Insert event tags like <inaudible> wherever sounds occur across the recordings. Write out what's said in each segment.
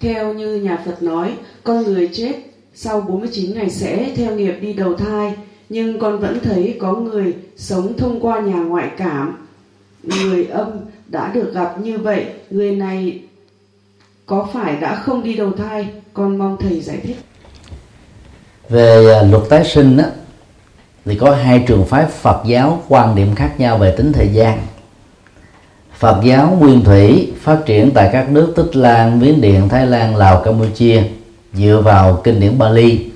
Theo như nhà Phật nói, con người chết sau 49 ngày sẽ theo nghiệp đi đầu thai, nhưng con vẫn thấy có người sống thông qua nhà ngoại cảm. Người âm đã được gặp như vậy, người này có phải đã không đi đầu thai? Con mong thầy giải thích. Về à, luật tái sinh á, thì có hai trường phái Phật giáo quan điểm khác nhau về tính thời gian. Phật giáo nguyên thủy phát triển tại các nước Tích Lan, Miến Điện, Thái Lan, Lào, Campuchia dựa vào kinh điển Bali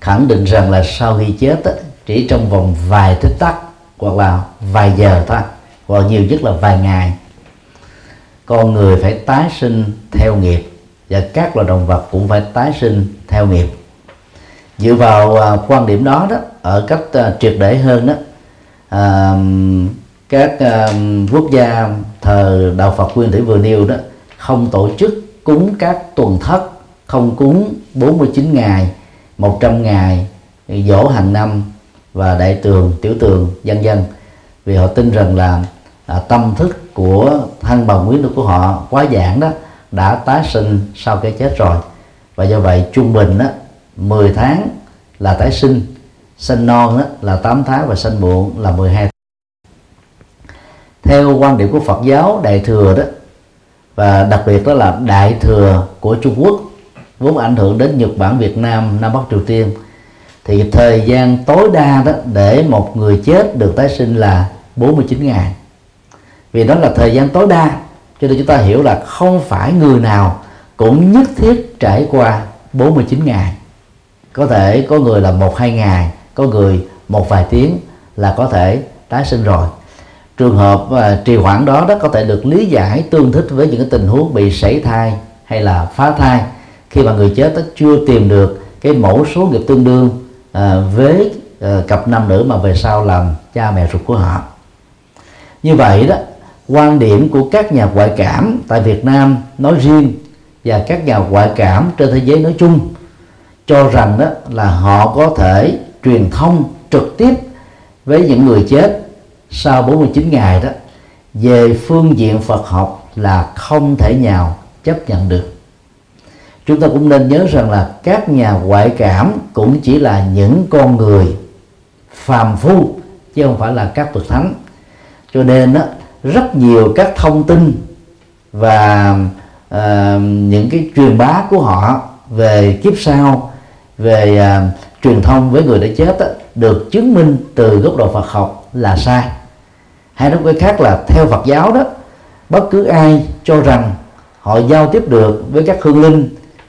khẳng định rằng là sau khi chết chỉ trong vòng vài tích tắc hoặc là vài giờ thôi hoặc nhiều nhất là vài ngày con người phải tái sinh theo nghiệp và các loài động vật cũng phải tái sinh theo nghiệp. Dựa vào à, quan điểm đó đó ở cách à, triệt để hơn đó à, các quốc gia thờ đạo Phật nguyên thủy vừa nêu đó không tổ chức cúng các tuần thất không cúng 49 ngày 100 ngày dỗ hàng năm và đại tường tiểu tường dân dân vì họ tin rằng là à, tâm thức của thân bằng quyến thuộc của họ quá giản đó đã tái sinh sau cái chết rồi và do vậy trung bình đó 10 tháng là tái sinh sinh non đó là 8 tháng và sinh muộn là 12 theo quan điểm của Phật giáo, đại thừa đó, và đặc biệt đó là đại thừa của Trung Quốc, vốn ảnh hưởng đến Nhật Bản, Việt Nam Nam Bắc Triều Tiên, thì thời gian tối đa đó để một người chết được tái sinh là 49 ngày. Vì đó là thời gian tối đa, cho nên chúng ta hiểu là không phải người nào cũng nhất thiết trải qua 49 ngày. Có thể có người là một hai ngày, có người một vài tiếng là có thể tái sinh rồi trường hợp uh, trì hoãn đó đó có thể được lý giải tương thích với những cái tình huống bị sảy thai hay là phá thai. Khi mà người chết đó chưa tìm được cái mẫu số nghiệp tương đương uh, với uh, cặp nam nữ mà về sau làm cha mẹ ruột của họ. Như vậy đó quan điểm của các nhà ngoại cảm tại Việt Nam nói riêng và các nhà ngoại cảm trên thế giới nói chung cho rằng đó là họ có thể truyền thông trực tiếp với những người chết sau 49 ngày đó về phương diện Phật học là không thể nào chấp nhận được. Chúng ta cũng nên nhớ rằng là các nhà ngoại cảm cũng chỉ là những con người phàm phu chứ không phải là các bậc thánh. Cho nên đó, rất nhiều các thông tin và uh, những cái truyền bá của họ về kiếp sau về uh, truyền thông với người đã chết đó, được chứng minh từ góc độ Phật học là sai hay nói cái khác là theo Phật giáo đó, bất cứ ai cho rằng họ giao tiếp được với các hương linh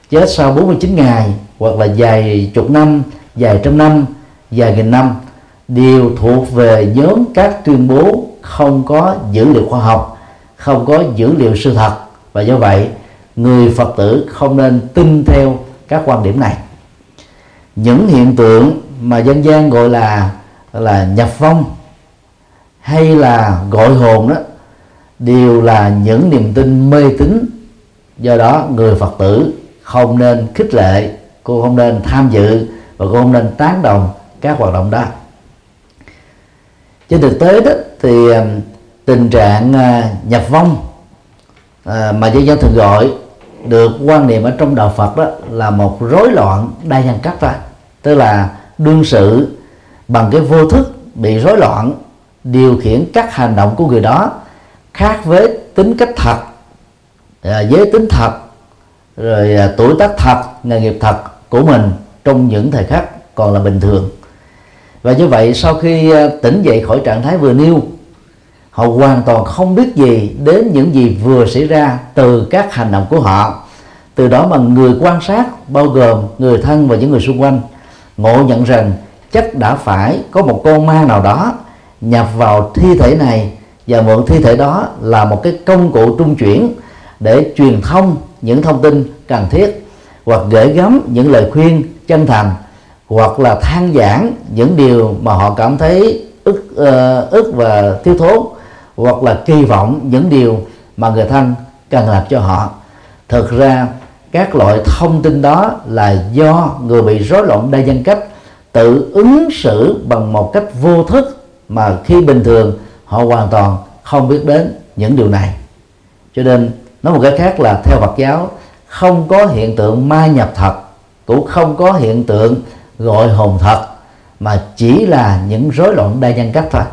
chết sau 49 ngày, hoặc là vài chục năm vài trăm năm vài nghìn năm, đều thuộc về nhóm các tuyên bố không có dữ liệu khoa học, không có dữ liệu sự thật. Và do vậy, người phật tử không nên tin theo các quan điểm này. Những hiện tượng mà dân gian gọi là là nhập vong hay là gọi hồn đó, đều là những niềm tin mê tín. Do đó, người phật tử không nên khích lệ, cô không nên tham dự và cô không nên tán đồng các hoạt động đó. Trên thực tế đó, thì tình trạng à, nhập vong à, mà dân dân thường gọi được quan niệm ở trong đạo Phật đó là một rối loạn đa nhân cách ra. Tức là đương sự bằng cái vô thức bị rối loạn điều khiển các hành động của người đó khác với tính cách thật à, giới tính thật, rồi à, tuổi tác thật, nghề nghiệp thật của mình trong những thời khắc còn là bình thường. Và như vậy, sau khi à, tỉnh dậy khỏi trạng thái vừa nêu, họ hoàn toàn không biết gì đến những gì vừa xảy ra từ các hành động của họ. Từ đó mà người quan sát, bao gồm người thân và những người xung quanh, ngộ nhận rằng chắc đã phải có một con ma nào đó nhập vào thi thể này. Và mượn thi thể đó là một cái công cụ trung chuyển để truyền thông những thông tin cần thiết hoặc gửi gắm những lời khuyên chân thành hoặc là than giảng những điều mà họ cảm thấy ức uh, ức và thiếu thốn hoặc là kỳ vọng những điều mà người thân cần làm cho họ. Thực ra các loại thông tin đó là do người bị rối loạn đa nhân cách tự ứng xử bằng một cách vô thức mà khi bình thường, họ hoàn toàn không biết đến những điều này. Cho nên, nói một cái khác là theo Phật giáo, không có hiện tượng ma nhập thật, cũng không có hiện tượng gọi hồn thật, mà chỉ là những rối loạn đa nhân cách thôi.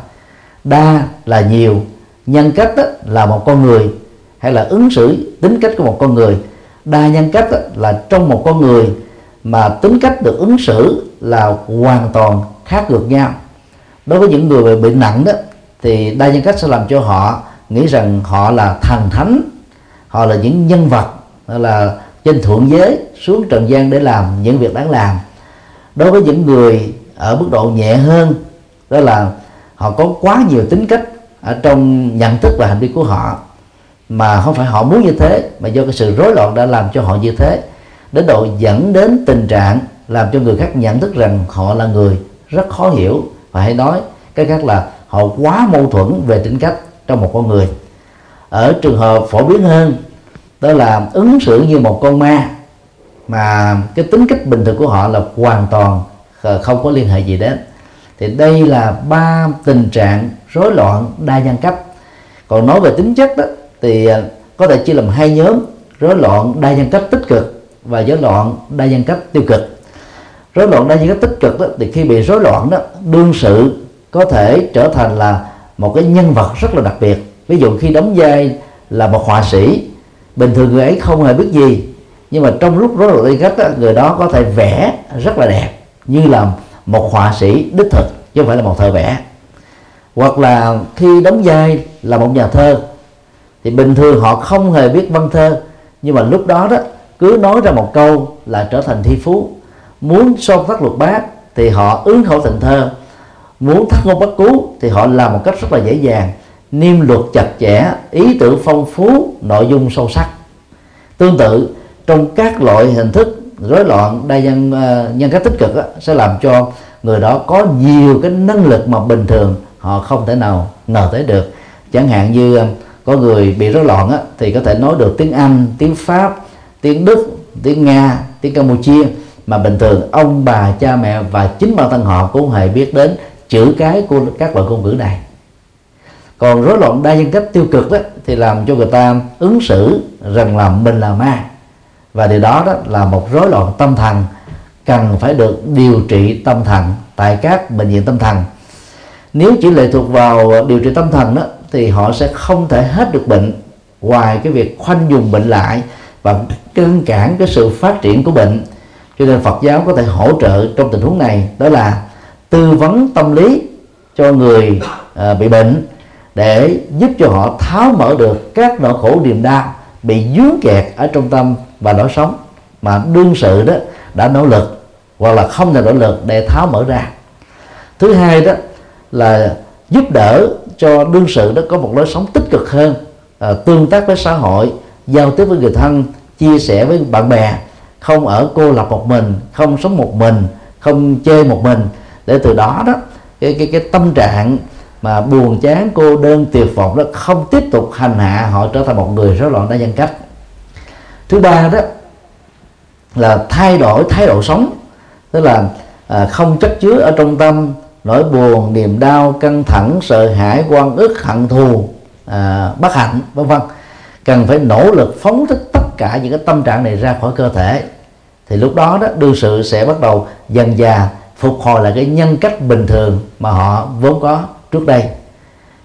Đa là nhiều, nhân cách là một con người, hay là ứng xử, tính cách của một con người. Đa nhân cách là trong một con người, mà tính cách được ứng xử là hoàn toàn khác ngược nhau đối với những người bị nặng đó, thì đa nhân cách sẽ làm cho họ nghĩ rằng họ là thần thánh, họ là những nhân vật là trên thượng giới xuống trần gian để làm những việc đáng làm. Đối với những người ở mức độ nhẹ hơn, đó là họ có quá nhiều tính cách ở trong nhận thức và hành vi của họ, mà không phải họ muốn như thế, mà do cái sự rối loạn đã làm cho họ như thế, đến độ dẫn đến tình trạng làm cho người khác nhận thức rằng họ là người rất khó hiểu và hay nói, cái khác là họ quá mâu thuẫn về tính cách trong một con người. Ở trường hợp phổ biến hơn, đó là ứng xử như một con ma, mà cái tính cách bình thường của họ là hoàn toàn không có liên hệ gì đến. Thì đây là ba tình trạng rối loạn đa nhân cách. Còn nói về tính chất đó, thì à, có thể chia làm hai nhóm, rối loạn đa nhân cách tích cực và rối loạn đa nhân cách tiêu cực rối loạn đa nhân cách tích cực đó thì khi bị rối loạn đó đương sự có thể trở thành là một cái nhân vật rất là đặc biệt. Ví dụ khi đóng vai là một họa sĩ bình thường người ấy không hề biết gì nhưng mà trong lúc rối loạn đa nhân cách đó, người đó có thể vẽ rất là đẹp như là một họa sĩ đích thực chứ không phải là một thợ vẽ. Hoặc là khi đóng vai là một nhà thơ thì bình thường họ không hề biết văn thơ nhưng mà lúc đó đó cứ nói ra một câu là trở thành thi phú muốn son thắt luật bát thì họ ứng khẩu thành thơ. Muốn thắt ngôn bất cú thì họ làm một cách rất là dễ dàng niêm luật chặt chẽ ý tưởng phong phú nội dung sâu sắc. Tương tự trong các loại hình thức rối loạn đa nhân uh, ờ, nhân cách tích cực đó, sẽ làm cho người đó có nhiều cái năng lực mà bình thường họ không thể nào ngờ tới được. Chẳng hạn như uh, có người bị rối loạn á, thì có thể nói được tiếng Anh, tiếng Pháp, tiếng Đức, tiếng Nga, tiếng Campuchia mà bình thường, ông bà, cha mẹ và chính bản thân họ cũng hề biết đến chữ cái của các loại ngôn ngữ này. Còn rối loạn đa nhân cách tiêu cực đó, thì làm cho người ta ứng xử rằng là mình là ma. Và điều đó đó là một rối loạn tâm thần, cần phải được điều trị tâm thần tại các bệnh viện tâm thần. Nếu chỉ lệ thuộc vào điều trị tâm thần đó, thì họ sẽ không thể hết được bệnh. Ngoài cái việc khoanh dùng bệnh lại và ngăn cản cái sự phát triển của bệnh cho nên Phật giáo có thể hỗ trợ trong tình huống này đó là tư vấn tâm lý cho người à, bị bệnh để giúp cho họ tháo mở được các nỗi khổ niềm đau bị dướng kẹt ở trong tâm và lối sống. Mà đương sự đó đã nỗ lực hoặc là không thể nỗ lực để tháo mở ra. Thứ hai đó là giúp đỡ cho đương sự đó có một lối sống tích cực hơn à, tương tác với xã hội giao tiếp với người thân chia sẻ với bạn bè không ở cô lập một mình không sống một mình không chơi một mình. Để từ đó đó cái cái cái tâm trạng mà buồn chán cô đơn tuyệt vọng đó không tiếp tục hành hạ họ trở thành một người rối loạn đa nhân cách. Thứ ba đó là thay đổi thái độ sống tức là à, không chất chứa ở trong tâm nỗi buồn niềm đau căng thẳng sợ hãi quan ức hận thù à, bất hạnh vân vân. Cần phải nỗ lực phóng thích tất cả những cái tâm trạng này ra khỏi cơ thể thì lúc đó đó đương sự sẽ bắt đầu dần dà phục hồi lại cái nhân cách bình thường mà họ vốn có trước đây.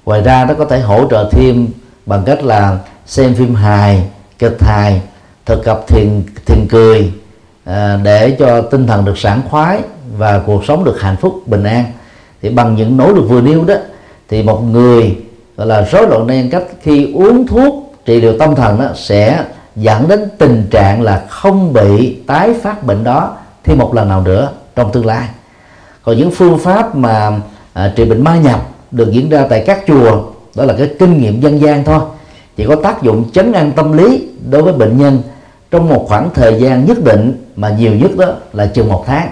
Ngoài ra nó có thể hỗ trợ thêm bằng cách là xem phim hài kịch hài thực tập thiền thiền cười à, để cho tinh thần được sảng khoái và cuộc sống được hạnh phúc bình an. Thì bằng những nỗ lực vừa nêu đó thì một người gọi là rối loạn nhân cách khi uống thuốc trị liệu tâm thần đó sẽ dẫn đến tình trạng là không bị tái phát bệnh đó thêm một lần nào nữa trong tương lai. Còn những phương pháp mà à, trị bệnh ma nhập được diễn ra tại các chùa đó là cái kinh nghiệm dân gian thôi chỉ có tác dụng chấn an tâm lý đối với bệnh nhân trong một khoảng thời gian nhất định mà nhiều nhất đó là chừng một tháng.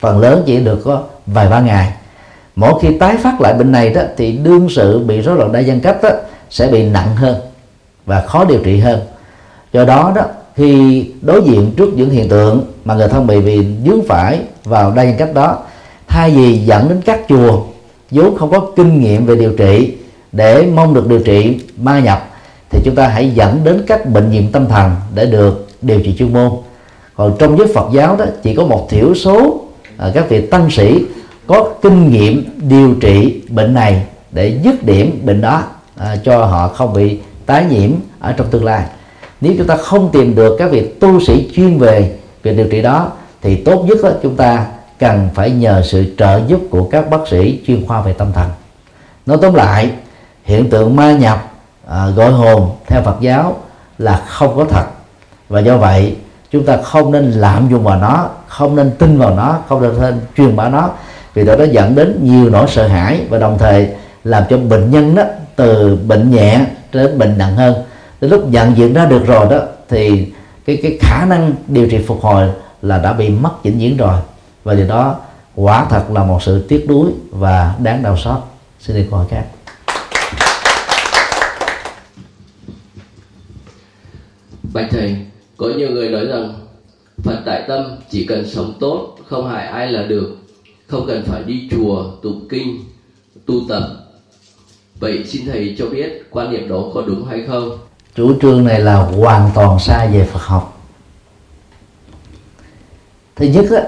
Phần lớn chỉ được có vài ba ngày. Mỗi khi tái phát lại bệnh này đó thì đương sự bị rối loạn đa dân cấp đó, sẽ bị nặng hơn và khó điều trị hơn do đó đó khi đối diện trước những hiện tượng mà người thân bị bị dướng phải vào đa nhân cách đó thay vì dẫn đến các chùa vốn không có kinh nghiệm về điều trị để mong được điều trị ma nhập thì chúng ta hãy dẫn đến các bệnh viện tâm thần để được điều trị chuyên môn. Còn trong giới Phật giáo đó chỉ có một thiểu số à, các vị tăng sĩ có kinh nghiệm điều trị bệnh này để dứt điểm bệnh đó à, cho họ không bị tái nhiễm ở trong tương lai nếu chúng ta không tìm được các vị tu sĩ chuyên về việc điều trị đó thì tốt nhất đó, chúng ta cần phải nhờ sự trợ giúp của các bác sĩ chuyên khoa về tâm thần. Nói tóm lại hiện tượng ma nhập à, gọi hồn theo Phật giáo là không có thật. Và do vậy chúng ta không nên lạm dụng vào nó không nên tin vào nó không nên truyền bá nó vì đó nó dẫn đến nhiều nỗi sợ hãi và đồng thời làm cho bệnh nhân đó từ bệnh nhẹ đến bệnh nặng hơn đến lúc nhận diện ra được rồi đó, thì cái cái khả năng điều trị phục hồi là đã bị mất vĩnh viễn rồi. Và điều đó quả thật là một sự tiếc nuối và đáng đau xót. Xin đi câu hỏi khác bạch thầy, có nhiều người nói rằng phật đại tâm chỉ cần sống tốt, không hại ai là được, không cần phải đi chùa, tụng kinh, tu tập. Vậy xin thầy cho biết quan niệm đó có đúng hay không? Chủ trương này là hoàn toàn sai về phật học. Thứ nhất á,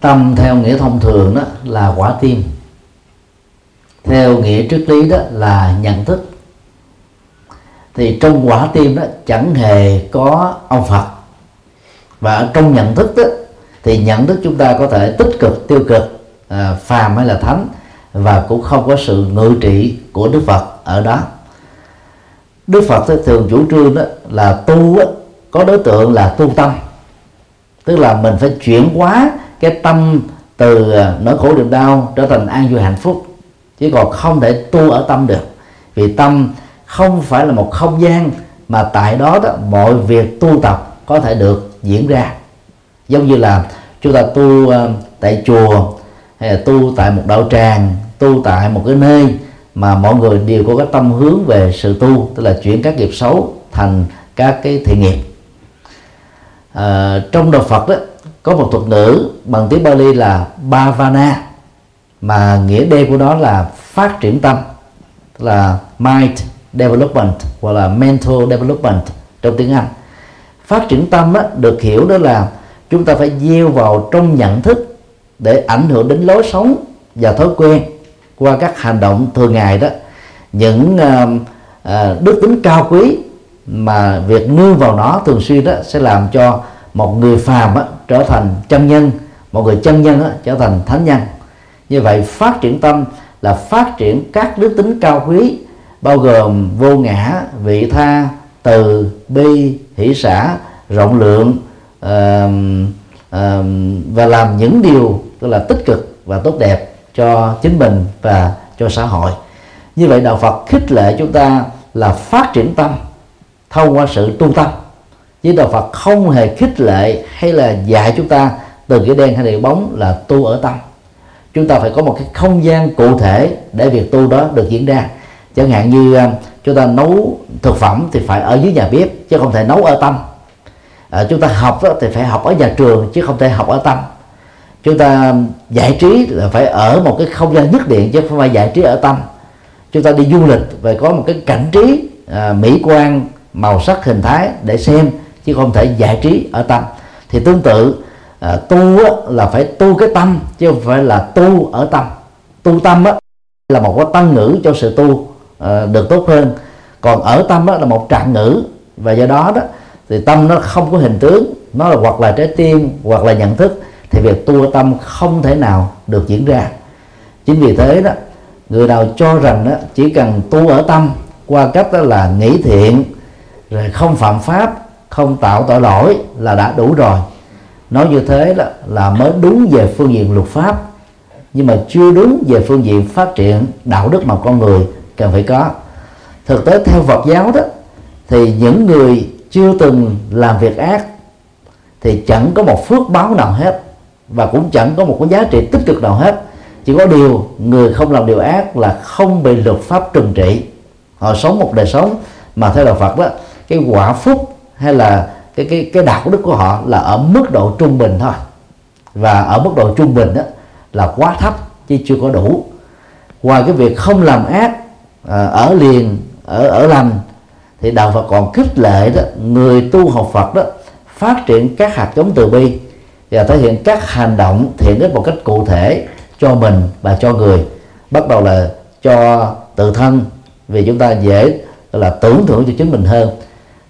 tâm theo nghĩa thông thường đó là quả tim. Theo nghĩa triết lý đó là nhận thức. Thì trong quả tim đó chẳng hề có ông Phật. Và ở trong nhận thức đó thì nhận thức chúng ta có thể tích cực tiêu cực à, phàm hay là thánh và cũng không có sự ngự trị của Đức Phật ở đó. Đức Phật thường chủ trương đó là tu đó, có đối tượng là tu tâm. Tức là mình phải chuyển hóa cái tâm từ à, nỗi khổ niềm đau trở thành an vui hạnh phúc. Chứ còn không thể tu ở tâm được. Vì tâm không phải là một không gian mà tại đó đó mọi việc tu tập có thể được diễn ra. Giống như là chúng ta tu à, tại chùa hay là tu tại một đạo tràng tu tại một cái nơi mà mọi người đều có cái tâm hướng về sự tu tức là chuyển các nghiệp xấu thành các cái thiện nghiệp à, trong đạo Phật đó có một thuật ngữ bằng tiếng Bali là Bhavana mà nghĩa đen của nó là phát triển tâm là mind development hoặc là mental development trong tiếng Anh. Phát triển tâm á, được hiểu đó là chúng ta phải gieo vào trong nhận thức để ảnh hưởng đến lối sống và thói quen qua các hành động thường ngày đó những uh, uh, đức tính cao quý mà việc nương vào nó thường xuyên đó sẽ làm cho một người phàm á, trở thành chân nhân một người chân nhân á, trở thành thánh nhân. Như vậy phát triển tâm là phát triển các đức tính cao quý bao gồm vô ngã vị tha từ bi hỷ xã rộng lượng uh, uh, và làm những điều tức là tích cực và tốt đẹp cho chính mình và cho xã hội. Như vậy đạo Phật khích lệ chúng ta là phát triển tâm thông qua sự tu tâm. Chứ đạo Phật không hề khích lệ hay là dạy chúng ta từ cái đen hay là bóng là tu ở tâm. Chúng ta phải có một cái không gian cụ thể để việc tu đó được diễn ra. Chẳng hạn như à, chúng ta nấu thực phẩm thì phải ở dưới nhà bếp chứ không thể nấu ở tâm. À, chúng ta học đó thì phải học ở nhà trường chứ không thể học ở tâm chúng ta giải trí là phải ở một cái không gian nhất định chứ không phải giải trí ở tâm. Chúng ta đi du lịch phải có một cái cảnh trí à, mỹ quan màu sắc hình thái để xem chứ không thể giải trí ở tâm. Thì tương tự à, tu á, là phải tu cái tâm chứ không phải là tu ở tâm. Tu tâm á, là một cái tăng ngữ cho sự tu à, được tốt hơn. Còn ở tâm á, là một trạng ngữ và do đó đó thì tâm nó không có hình tướng nó là hoặc là trái tim hoặc là nhận thức thì việc tu tâm không thể nào được diễn ra. Chính vì thế đó người nào cho rằng đó chỉ cần tu ở tâm qua cách đó là nghĩ thiện rồi không phạm pháp không tạo tội lỗi là đã đủ rồi. Nói như thế là, là mới đúng về phương diện luật pháp nhưng mà chưa đúng về phương diện phát triển đạo đức mà con người cần phải có. Thực tế theo Phật giáo đó thì những người chưa từng làm việc ác thì chẳng có một phước báo nào hết và cũng chẳng có một cái giá trị tích cực nào hết. Chỉ có điều người không làm điều ác là không bị luật pháp trừng trị. Họ sống một đời sống mà theo đạo Phật đó, cái quả phúc hay là cái cái cái đạo đức của họ là ở mức độ trung bình thôi. Và ở mức độ trung bình đó là quá thấp, chứ chưa có đủ. Ngoài cái việc không làm ác à, ở liền, ở ở lành, thì đạo Phật còn khích lệ đó, người tu học Phật đó, phát triển các hạt giống từ bi và thể hiện các hành động thiện ích một cách cụ thể cho mình và cho người. Bắt đầu là cho tự thân vì chúng ta dễ là tưởng thưởng cho chính mình hơn.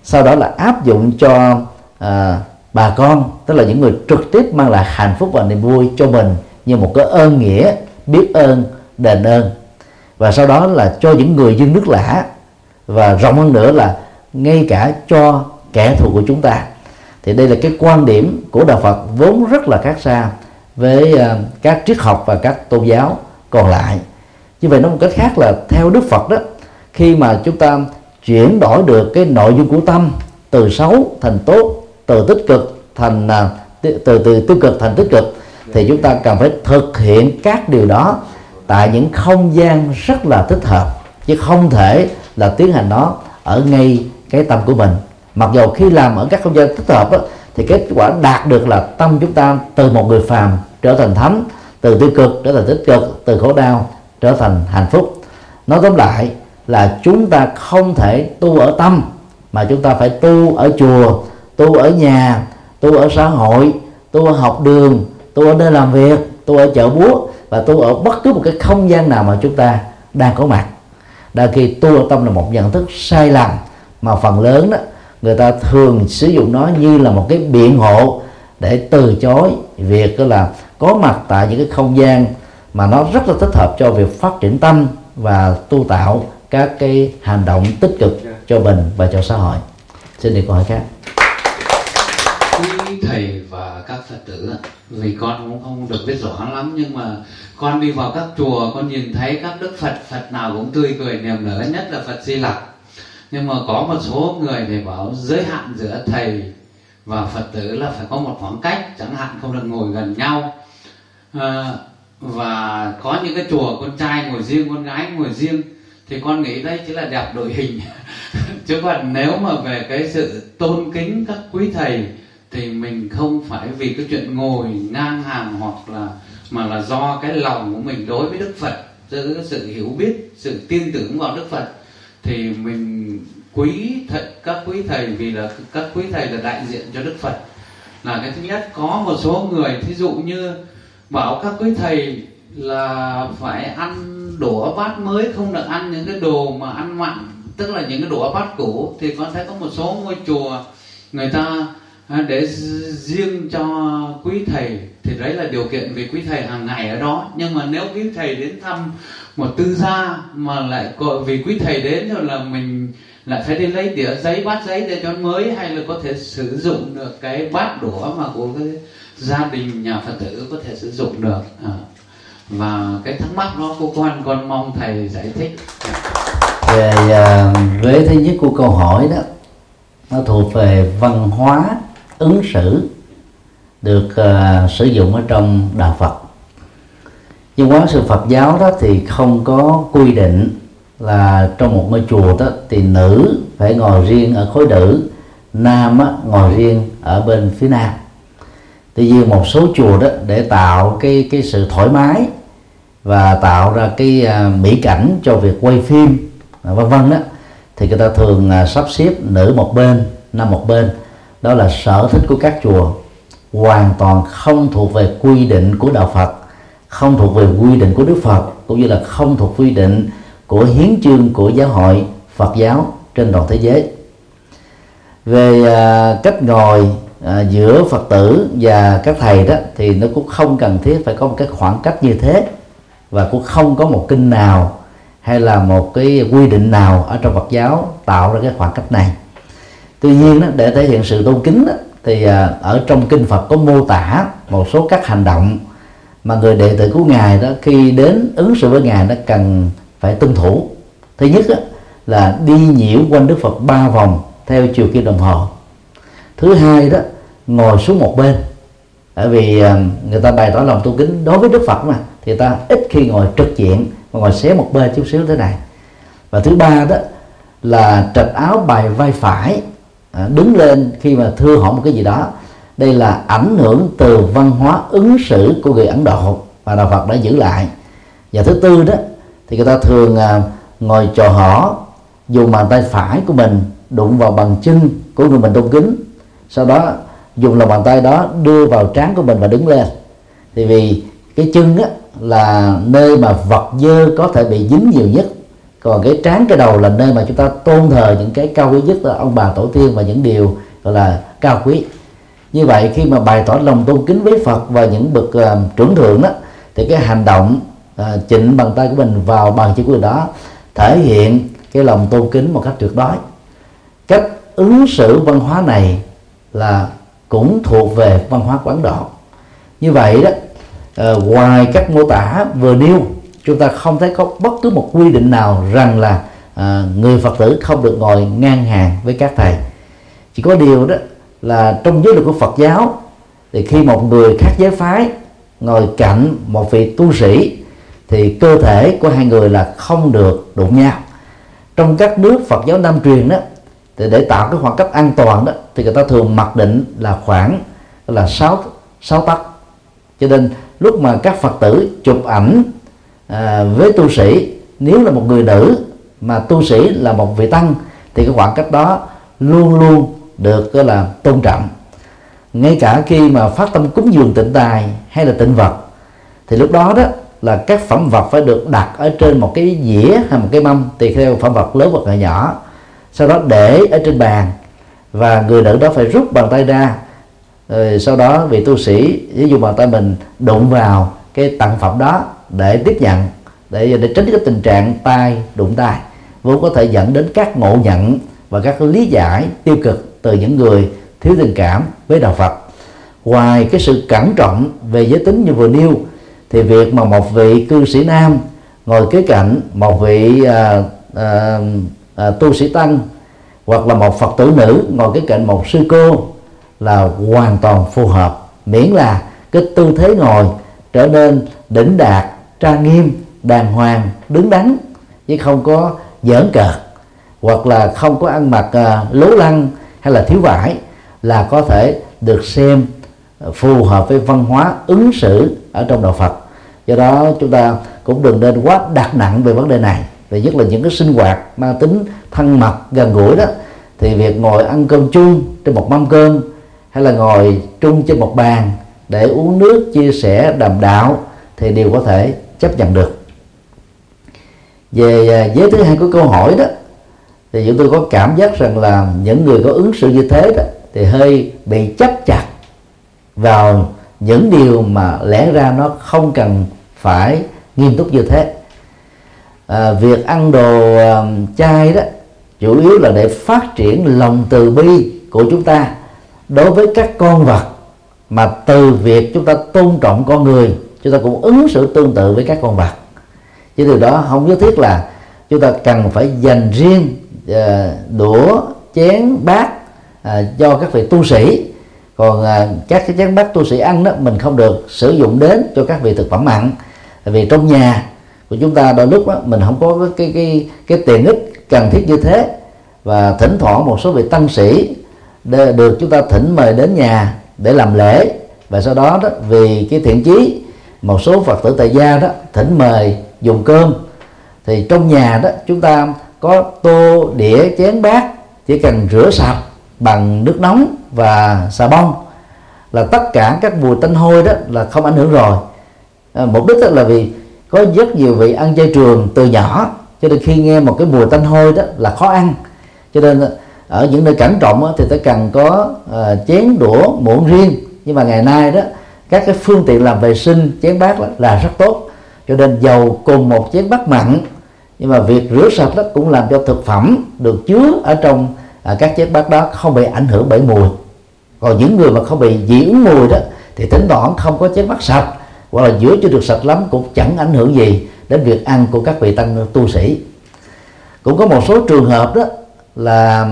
Sau đó là áp dụng cho à, bà con tức là những người trực tiếp mang lại hạnh phúc và niềm vui cho mình như một cái ơn nghĩa biết ơn đền ơn. Và sau đó là cho những người dân nước lã. Và rộng hơn nữa là ngay cả cho kẻ thù của chúng ta thì đây là cái quan điểm của đạo Phật vốn rất là khác xa với uh, các triết học và các tôn giáo còn lại. Như vậy nói một cách khác là theo Đức Phật đó khi mà chúng ta chuyển đổi được cái nội dung của tâm từ xấu thành tốt từ tích cực thành ờ, từ từ tiêu cực thành tích cực thì chúng ta cần phải thực hiện các điều đó tại những không gian rất là thích hợp chứ không thể là tiến hành nó ở ngay cái tâm của mình mặc dù khi làm ở các không gian thích hợp đó, thì kết quả đạt được là tâm chúng ta từ một người phàm trở thành thánh từ tiêu cực trở thành tích cực từ khổ đau trở thành hạnh phúc. Nói tóm lại là chúng ta không thể tu ở tâm mà chúng ta phải tu ở chùa tu ở nhà tu ở xã hội tu ở học đường tu ở nơi làm việc tu ở chợ búa và tu ở bất cứ một cái không gian nào mà chúng ta đang có mặt. Đa khi tu ở tâm là một nhận thức sai lầm mà phần lớn đó người ta thường sử dụng nó như là một cái biện hộ để từ chối việc là có mặt tại những cái không gian mà nó rất là thích hợp cho việc phát triển tâm và tu tạo các cái hành động tích cực cho mình và cho xã hội. Xin đi câu hỏi khác. Quý thầy và các phật tử vì con cũng không được biết rõ lắm nhưng mà con đi vào các chùa con nhìn thấy các đức phật phật nào cũng tươi cười niềm nở nhất là phật di lặc nhưng mà có một số người thì bảo giới hạn giữa thầy và phật tử là phải có một khoảng cách chẳng hạn không được ngồi gần nhau. À, và có những cái chùa con trai ngồi riêng con gái ngồi riêng thì con nghĩ đây chỉ là đẹp đội hình. <laughs> Chứ còn nếu mà về cái sự tôn kính các quý thầy thì mình không phải vì cái chuyện ngồi ngang hàng hoặc là mà là do cái lòng của mình đối với đức phật giữa sự hiểu biết sự tin tưởng vào đức phật thì mình quý thầy, các quý thầy vì là các quý thầy là đại diện cho đức phật. Là cái thứ nhất có một số người thí dụ như bảo các quý thầy là phải ăn đũa bát mới không được ăn những cái đồ mà ăn mặn tức là những cái đũa bát cũ thì con thấy có một số ngôi chùa người ta à, để riêng cho quý thầy. Thì đấy là điều kiện vì quý thầy hàng ngày ở đó. Nhưng mà nếu quý thầy đến thăm một tư gia mà lại vì quý thầy đến rồi là mình lại phải đi lấy đĩa giấy bát giấy để cho mới hay là có thể sử dụng được cái bát đũa mà của cái gia đình nhà phật tử có thể sử dụng được à. và cái thắc mắc đó cô quan con mong thầy giải thích về à, với thứ nhất của câu hỏi đó nó thuộc về văn hóa ứng xử được uh, sử dụng ở trong đạo Phật nhưng quán sư Phật giáo đó thì không có quy định là trong một ngôi chùa đó thì nữ phải ngồi riêng ở khối nữ nam á, ngồi riêng ở bên phía nam. Tuy nhiên một số chùa đó để tạo cái cái sự thoải mái và tạo ra cái uh, mỹ cảnh cho việc quay phim à, vân vân đó thì người ta thường uh, sắp xếp nữ một bên nam một bên. Đó là sở thích của các chùa. Hoàn toàn không thuộc về quy định của đạo Phật không thuộc về quy định của Đức Phật cũng như là không thuộc quy định của hiến chương của giáo hội Phật giáo trên toàn thế giới. Về à, cách ngồi à, giữa Phật tử và các thầy đó thì nó cũng không cần thiết phải có một cái khoảng cách như thế và cũng không có một kinh nào hay là một cái quy định nào ở trong Phật giáo tạo ra cái khoảng cách này. Tuy nhiên đó, để thể hiện sự tôn kính đó, thì à, ở trong kinh Phật có mô tả một số các hành động mà người đệ tử của ngài đó khi đến ứng xử với ngài nó cần phải tuân thủ. Thứ nhất đó, là đi nhiễu quanh đức phật ba vòng theo chiều kim đồng hồ. Thứ hai đó ngồi xuống một bên. Bởi vì à, người ta bày tỏ lòng tôn kính đối với đức phật mà thì ta ít khi ngồi trực diện mà ngồi xé một bên chút xíu thế này. Và thứ ba đó là trật áo bài vai phải à, đứng lên khi mà thưa hỏi một cái gì đó đây là ảnh hưởng từ văn hóa ứng xử của người ấn độ. Và đạo phật đã giữ lại. Và thứ tư đó thì người ta thường à, ngồi trò hỏ dùng bàn tay phải của mình đụng vào bằng chân của người mình tôn kính. Sau đó dùng lòng bàn tay đó đưa vào trán của mình và đứng lên. Thì vì cái chân á, là nơi mà vật dơ có thể bị dính nhiều nhất. Còn cái trán cái đầu là nơi mà chúng ta tôn thờ những cái cao quý nhất là ông bà tổ tiên và những điều gọi là cao quý như vậy khi mà bày tỏ lòng tôn kính với Phật và những bậc uh, trưởng thượng đó thì cái hành động uh, chỉnh bàn tay của mình vào bàn chân của đó thể hiện cái lòng tôn kính một cách tuyệt đối. Cách ứng xử văn hóa này là cũng thuộc về văn hóa quán độ. Như vậy đó uh, ngoài các mô tả vừa nêu chúng ta không thấy có bất cứ một quy định nào rằng là uh, người phật tử không được ngồi ngang hàng với các thầy. Chỉ có điều đó là trong giới luật của Phật giáo thì khi một người khác giới phái ngồi cạnh một vị tu sĩ thì cơ thể của hai người là không được đụng nhau. Trong các nước Phật giáo Nam truyền đó thì để tạo cái khoảng cách an toàn đó thì người ta thường mặc định là khoảng là sáu sáu tấc. Cho nên lúc mà các Phật tử chụp ảnh à, với tu sĩ nếu là một người nữ mà tu sĩ là một vị tăng thì cái khoảng cách đó luôn luôn được là tôn trọng. Ngay cả khi mà phát tâm cúng dường tịnh tài hay là tịnh vật, thì lúc đó đó là các phẩm vật phải được đặt ở trên một cái dĩa hay một cái mâm tùy theo phẩm vật lớn hoặc là nhỏ. Sau đó để ở trên bàn và người nữ đó phải rút bàn tay ra. Rồi sau đó vị tu sĩ dùng bàn tay mình đụng vào cái tặng phẩm đó để tiếp nhận, để để tránh cái tình trạng tay đụng tay, vốn có thể dẫn đến các ngộ nhận và các lý giải tiêu cực từ những người thiếu tình cảm với đạo Phật. Ngoài cái sự cẩn trọng về giới tính như vừa nêu thì việc mà một vị cư sĩ nam ngồi kế cạnh một vị à, à, à, tu sĩ tăng hoặc là một phật tử nữ ngồi kế cạnh một sư cô là hoàn toàn phù hợp miễn là cái tư thế ngồi trở nên đỉnh đạt trang nghiêm đàng hoàng đứng đắn chứ không có giỡn cợt hoặc là không có ăn mặc à, lố lăng hay là thiếu vải là có thể được xem phù hợp với văn hóa ứng xử ở trong đạo Phật. Do đó chúng ta cũng đừng nên quá đặt nặng về vấn đề này, và nhất là những cái sinh hoạt mang tính thân mật, gần gũi đó, thì việc ngồi ăn cơm chung trên một mâm cơm hay là ngồi chung trên một bàn để uống nước chia sẻ đàm đạo thì đều có thể chấp nhận được. Về à, giới thứ hai của câu hỏi đó thì chúng tôi có cảm giác rằng là những người có ứng xử như thế đó thì hơi bị chấp chặt vào những điều mà lẽ ra nó không cần phải nghiêm túc như thế. À, việc ăn đồ um, chay đó chủ yếu là để phát triển lòng từ bi của chúng ta đối với các con vật mà từ việc chúng ta tôn trọng con người chúng ta cũng ứng xử tương tự với các con vật. Chứ từ đó không nhất thiết là chúng ta cần phải dành riêng Ờ, đũa chén bát à, cho các vị tu sĩ. Còn à, các cái chén bát tu sĩ ăn đó mình không được sử dụng đến cho các vị thực phẩm mặn. Vì trong nhà của chúng ta đôi lúc đó, mình không có cái cái cái tiện ích cần thiết như thế. Và thỉnh thoảng một số vị tăng sĩ được chúng ta thỉnh mời đến nhà để làm lễ. Và sau đó đó vì cái thiện chí một số phật tử tại gia đó thỉnh mời dùng cơm. Thì trong nhà đó chúng ta có tô đĩa chén bát chỉ cần rửa sạch bằng nước nóng và xà bông là tất cả các mùi tanh hôi đó là không ảnh hưởng rồi. À, mục đích là vì có rất nhiều vị ăn chay trường từ nhỏ cho nên khi nghe một cái mùi tanh hôi đó là khó ăn. Cho nên à, ở những nơi cảnh trọng thì ta cần có uh, chén đũa muỗng riêng. Nhưng mà ngày nay đó các cái phương tiện làm vệ sinh chén bát là, là rất tốt. Cho nên dầu cùng một chén bát mặn nhưng mà việc rửa sạch đó cũng làm cho thực phẩm được chứa ở trong à, các chiếc bát đó không bị ảnh hưởng bởi mùi. Còn những người mà không bị dị ứng mùi đó thì tính toán không có chiếc bát sạch hoặc là rửa chưa được sạch lắm cũng chẳng ảnh hưởng gì đến việc ăn của các vị tăng tu sĩ. Cũng có một số trường hợp đó là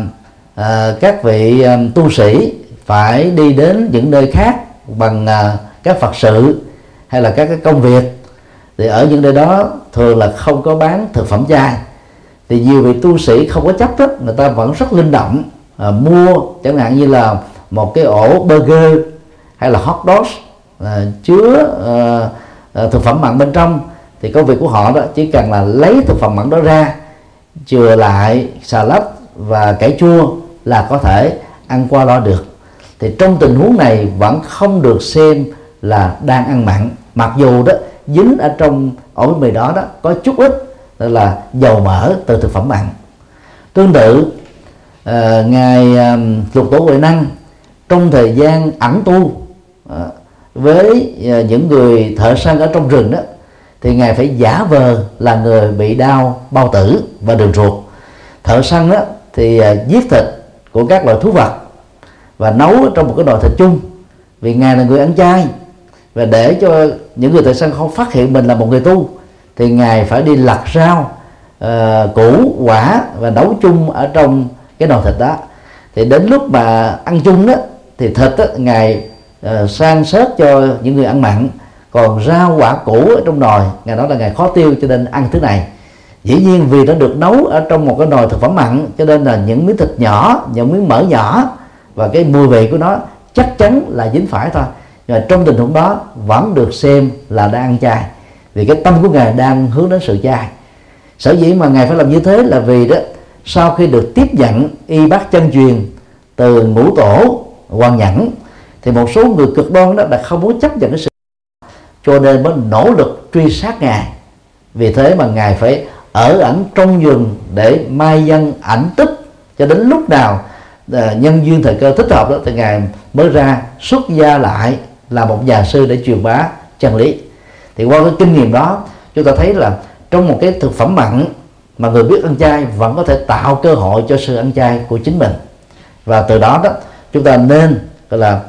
à, các vị à, tu sĩ phải đi đến những nơi khác bằng à, các phật sự hay là các cái công việc thì ở những nơi đó thường là không có bán thực phẩm chay thì nhiều vị tu sĩ không có chấp đó người ta vẫn rất linh động à, mua chẳng hạn như là một cái ổ burger hay là hot dog à, chứa à, à, thực phẩm mặn bên trong. Thì công việc của họ đó chỉ cần là lấy thực phẩm mặn đó ra chừa lại xà lách và cải chua là có thể ăn qua lo được. Thì trong tình huống này vẫn không được xem là đang ăn mặn. Mặc dù đó dính ở trong ổ bánh mì đó đó có chút ít là dầu mỡ từ thực phẩm mặn. Tương tự uh, ngài uh, lục tổ huệ năng trong thời gian ẩn tu uh, với uh, những người thợ săn ở trong rừng đó thì ngài phải giả vờ là người bị đau bao tử và đường ruột. Thợ săn đó thì uh, giết thịt của các loại thú vật và nấu trong một cái nồi thịt chung vì ngài là người ăn chay và để cho những người tại sân không phát hiện mình là một người tu thì ngài phải đi lặt rau uh, củ quả và nấu chung ở trong cái nồi thịt đó. Thì đến lúc mà ăn chung đó thì thịt đó, ngài uh, sang sớt cho những người ăn mặn. Còn rau quả củ ở trong nồi ngài nói là ngài khó tiêu cho nên ăn thứ này. Dĩ nhiên vì nó được nấu ở trong một cái nồi thực phẩm mặn cho nên là những miếng thịt nhỏ những miếng mỡ nhỏ và cái mùi vị của nó chắc chắn là dính phải thôi và trong tình huống đó vẫn được xem là đang ăn chay. Vì cái tâm của ngài đang hướng đến sự chay. Sở dĩ mà ngài phải làm như thế là vì đó, sau khi được tiếp nhận y bác chân truyền từ ngũ tổ hoàng nhẫn, thì một số người cực đoan đó là không muốn chấp nhận cái sự cho nên mới nỗ lực truy sát ngài. Vì thế mà ngài phải ở ẩn trong rừng để mai dân ảnh tích cho đến lúc nào à, nhân duyên thời cơ thích hợp đó, thì ngài mới ra xuất gia lại là một nhà sư để truyền bá chân lý. Thì qua cái kinh nghiệm đó chúng ta thấy là trong một cái thực phẩm mặn mà người biết ăn chay vẫn có thể tạo cơ hội cho sự ăn chay của chính mình. Và từ đó đó chúng ta nên gọi là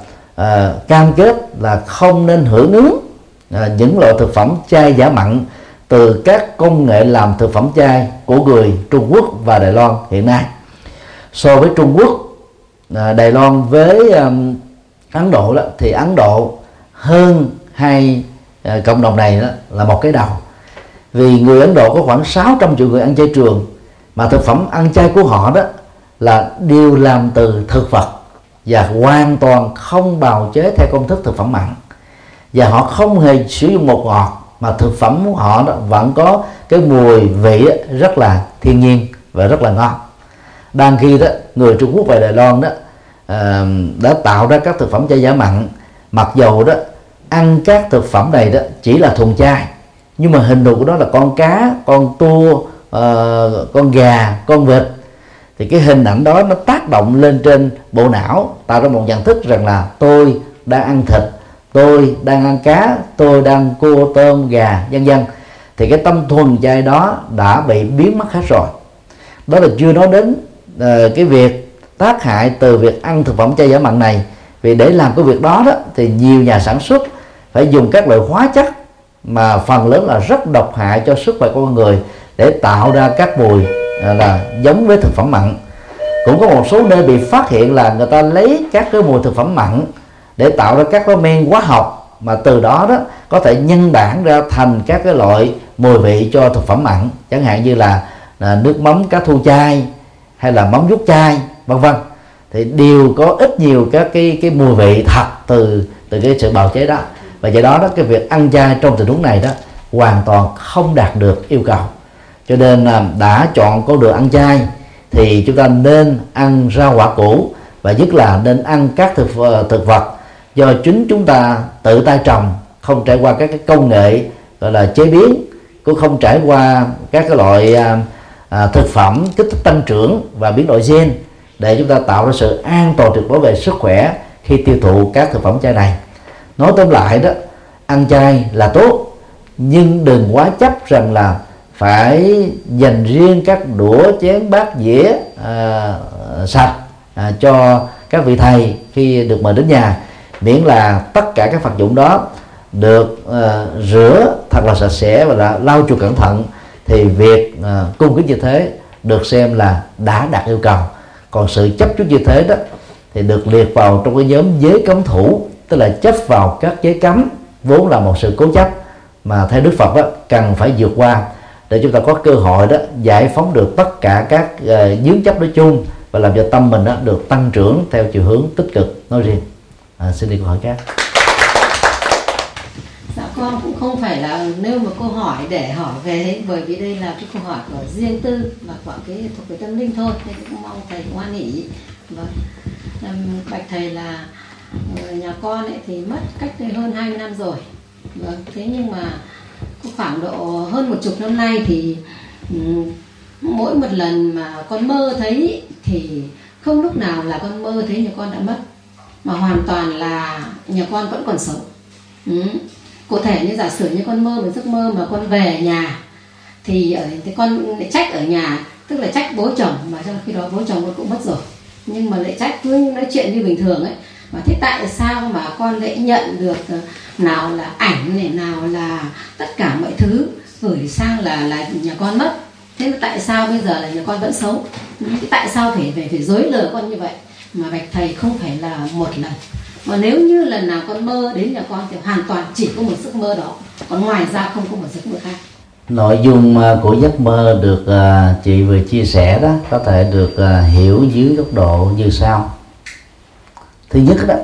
uh, cam kết là không nên hưởng ứng uh, những loại thực phẩm chay giả mặn từ các công nghệ làm thực phẩm chay của người Trung Quốc và Đài Loan hiện nay. So với Trung Quốc à, Đài Loan với um, Ấn Độ đó thì Ấn Độ hơn hai à, cộng đồng này đó là một cái đầu. Vì người Ấn Độ có khoảng 600 triệu người ăn chay trường mà thực phẩm ăn chay của họ đó là đều làm từ thực vật và hoàn toàn không bào chế theo công thức thực phẩm mặn. Và họ không hề sử dụng bột ngọt mà thực phẩm của họ đó vẫn có cái mùi vị rất là thiên nhiên và rất là ngon. Đang khi đó người Trung Quốc về Đài Loan đó Ờ, đã tạo ra các thực phẩm chay giả mặn. Mặc dầu đó ăn các thực phẩm này đó chỉ là thuần chay nhưng mà hình thù của nó là con cá con tua uh, con gà con vịt. Thì cái hình ảnh đó nó tác động lên trên bộ não tạo ra một nhận thức rằng là tôi đang ăn thịt tôi đang ăn cá tôi đang cua tôm gà vân vân. Thì cái tâm thuần chay đó đã bị biến mất hết rồi. Đó là chưa nói đến uh, cái việc tác hại từ việc ăn thực phẩm chay giả mặn này. Vì để làm cái việc đó đó thì nhiều nhà sản xuất phải dùng các loại hóa chất mà phần lớn là rất độc hại cho sức khỏe của con người để tạo ra các mùi à, là giống với thực phẩm mặn. Cũng có một số nơi bị phát hiện là người ta lấy các cái mùi thực phẩm mặn để tạo ra các cái men hóa học mà từ đó đó có thể nhân bản ra thành các cái loại mùi vị cho thực phẩm mặn. Chẳng hạn như là, là nước mắm cá thu chai hay là mắm rút chai vân vân. Thì đều có ít nhiều các cái cái mùi vị thật từ từ cái sự bào chế đó. Và do đó đó cái việc ăn chay trong tình huống này đó hoàn toàn không đạt được yêu cầu. Cho nên à, đã chọn con đường ăn chay thì chúng ta nên ăn rau quả củ và nhất là nên ăn các thực ờ, thực vật do chính chúng ta tự tay trồng không trải qua các cái công nghệ gọi là chế biến cũng không trải qua các cái loại à, à, thực phẩm kích thích tăng trưởng và biến đổi gen để chúng ta tạo ra sự an toàn tuyệt đối về sức khỏe khi tiêu thụ các thực phẩm chay này. Nói tóm lại đó ăn chay là tốt nhưng đừng quá chấp rằng là phải dành riêng các đũa chén bát dĩa à, sạch à, cho các vị thầy khi được mời đến nhà. Miễn là tất cả các vật dụng đó được uh, rửa thật là sạch sẽ và là lau chùi cẩn thận thì việc uh, cung kính như thế được xem là đã đạt yêu cầu còn sự chấp trước như thế đó thì được liệt vào trong cái nhóm giới cấm thủ tức là chấp vào các giới cấm vốn là một sự cố chấp mà theo Đức Phật đó, cần phải vượt qua để chúng ta có cơ hội đó giải phóng được tất cả các ờ, uh, dướng chấp nói chung và làm cho tâm mình đó được tăng trưởng theo chiều hướng tích cực. Nói riêng. À, xin đi câu hỏi khác con cũng không phải là nêu một câu hỏi để hỏi về bởi vì đây là cái câu hỏi của riêng tư và của cái thuộc về tâm linh thôi nên cũng mong thầy ngoan hỷ vâng. Bạch thầy là ờ, nhà con ấy thì mất cách đây hơn 20 năm rồi. Vâng thế nhưng mà có khoảng độ hơn một chục năm nay thì um, mỗi một lần mà con mơ thấy thì không lúc nào là con mơ thấy nhà con đã mất mà hoàn toàn là nhà con vẫn còn sống. Ừ cụ thể như giả sử như con mơ một giấc mơ mà con về nhà, thì ở, thì con lại trách ở nhà, tức là trách bố chồng mà trong khi đó bố chồng con cũng mất rồi. Nhưng mà lại trách cứ nói chuyện như bình thường ấy. Mà thế tại sao mà con lại nhận được ờ, nào là ảnh này, nào là tất cả mọi thứ, gửi sang là là nhà con mất? Thế tại sao bây giờ là nhà con vẫn xấu? Thế tại sao phải phải phải dối lừa con như vậy? Mà bạch thầy không phải là một lần mà nếu như lần nào con mơ đến nhà con thì hoàn toàn chỉ có một giấc mơ đó. Còn ngoài ra không có một giấc mơ khác. Nội dung à, của giấc mơ được à, chị vừa chia sẻ đó, có thể được à, hiểu dưới góc độ như sau. Thứ nhất đó,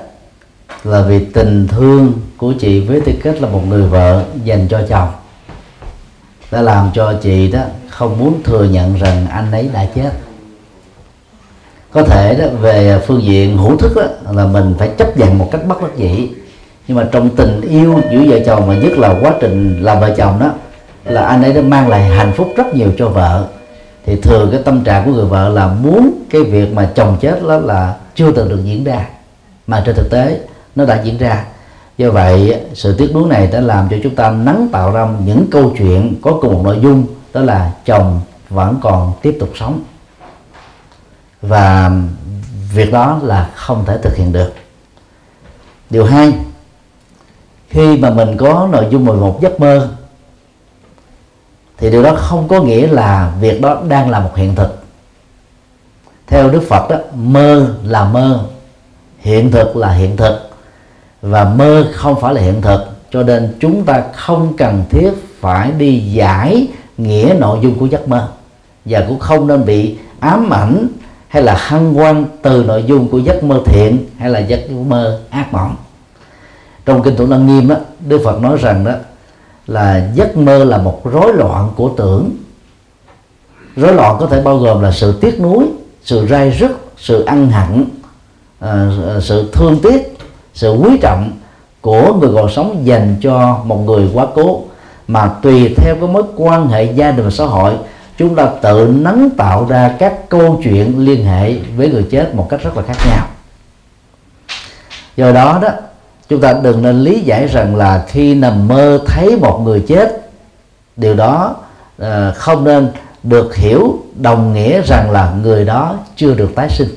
là vì tình thương của chị với tư cách là một người vợ dành cho chồng, đã làm cho chị đó không muốn thừa nhận rằng anh ấy đã chết có thể đó về phương diện hữu thức đó, là mình phải chấp nhận một cách bất đắc dĩ. Nhưng mà trong tình yêu giữa vợ chồng mà nhất là quá trình làm vợ chồng đó là anh ấy đã mang lại hạnh phúc rất nhiều cho vợ. Thì thường cái tâm trạng của người vợ là muốn cái việc mà chồng chết đó là chưa từng được diễn ra mà trên thực tế nó đã diễn ra. Do vậy sự tiếc nuối này đã làm cho chúng ta nắng tạo ra những câu chuyện có cùng một nội dung đó là chồng vẫn còn tiếp tục sống và việc đó là không thể thực hiện được. Điều hai, khi mà mình có nội dung 11 giấc mơ, thì điều đó không có nghĩa là việc đó đang là một hiện thực. Theo đức phật đó mơ là mơ, hiện thực là hiện thực. Và mơ không phải là hiện thực, cho nên chúng ta không cần thiết phải đi giải nghĩa nội dung của giấc mơ. Và cũng không nên bị ám ảnh hay là hăng quan từ nội dung của giấc mơ thiện hay là giấc mơ ác mộng? Trong kinh thủ lăng nghiêm đó đức phật nói rằng đó là giấc mơ là một rối loạn của tưởng. Rối loạn có thể bao gồm là sự tiếc nuối, sự rai rứt, sự ăn hận ờ, sự thương tiếc, sự quý trọng của người còn sống dành cho một người quá cố. Mà tùy theo cái mối quan hệ gia đình và xã hội chúng ta tự nắng tạo ra các câu chuyện liên hệ với người chết một cách rất là khác nhau. Do đó đó chúng ta đừng nên lý giải rằng là khi nằm mơ thấy một người chết điều đó uh, không nên được hiểu đồng nghĩa rằng là người đó chưa được tái sinh.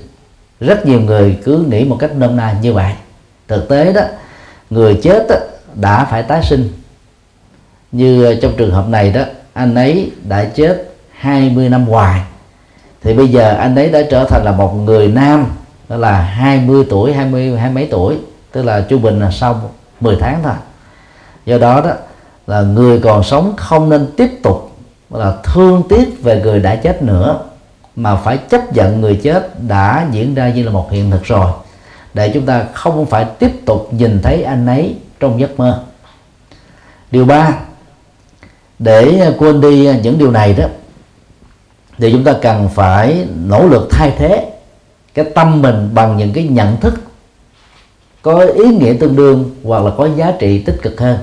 Rất nhiều người cứ nghĩ một cách nôm na như vậy. Thực tế đó người chết đó, đã phải tái sinh. Như ờ, trong trường hợp này đó anh ấy đã chết 20 năm hoài. Thì bây giờ anh ấy đã trở thành là một người nam, đó là 20 tuổi 20 hai mấy tuổi, tức là trung bình là sau 10 tháng thôi. Do đó đó, là người còn sống không nên tiếp tục là thương tiếc về người đã chết nữa, mà phải chấp nhận người chết đã diễn ra như là một hiện thực rồi, để chúng ta không phải tiếp tục nhìn thấy anh ấy trong giấc mơ. Điều ba, để quên đi những điều này đó thì chúng ta cần phải nỗ lực thay thế cái tâm mình bằng những cái nhận thức có ý nghĩa tương đương hoặc là có giá trị tích cực hơn.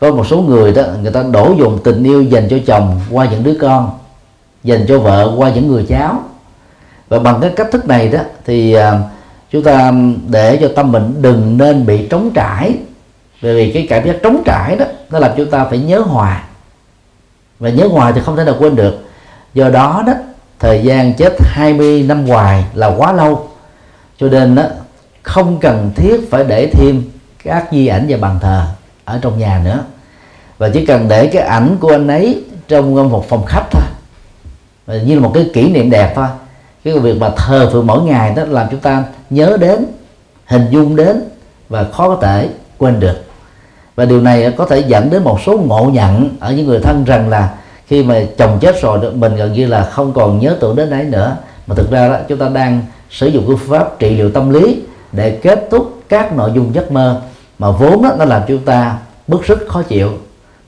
Có một số người đó, người ta đổ dùng tình yêu dành cho chồng qua những đứa con, dành cho vợ qua những người cháu. Và bằng cái cách thức này đó, thì à, chúng ta để cho tâm mình đừng nên bị trống trải. Bởi vì cái cảm giác trống trải đó, nó làm chúng ta phải nhớ hoài. Và nhớ hoài thì không thể nào quên được do đó đó, thời gian chết 20 năm hoài là quá lâu. Cho nên đó, không cần thiết phải để thêm các di ảnh và bàn thờ ở trong nhà nữa. Và chỉ cần để cái ảnh của anh ấy trong một phòng khách thôi. Như là một cái kỷ niệm đẹp thôi. Cái việc mà thờ phượng mỗi ngày đó làm chúng ta nhớ đến, hình dung đến và khó có thể quên được. Và điều này có thể dẫn đến một số ngộ nhận ở những người thân rằng là khi mà chồng chết rồi mình gần như là không còn nhớ tưởng đến đấy nữa. Mà thực ra đó chúng ta đang sử dụng phương pháp trị liệu tâm lý để kết thúc các nội dung giấc mơ. Mà vốn đó, nó làm chúng ta bức rất khó chịu.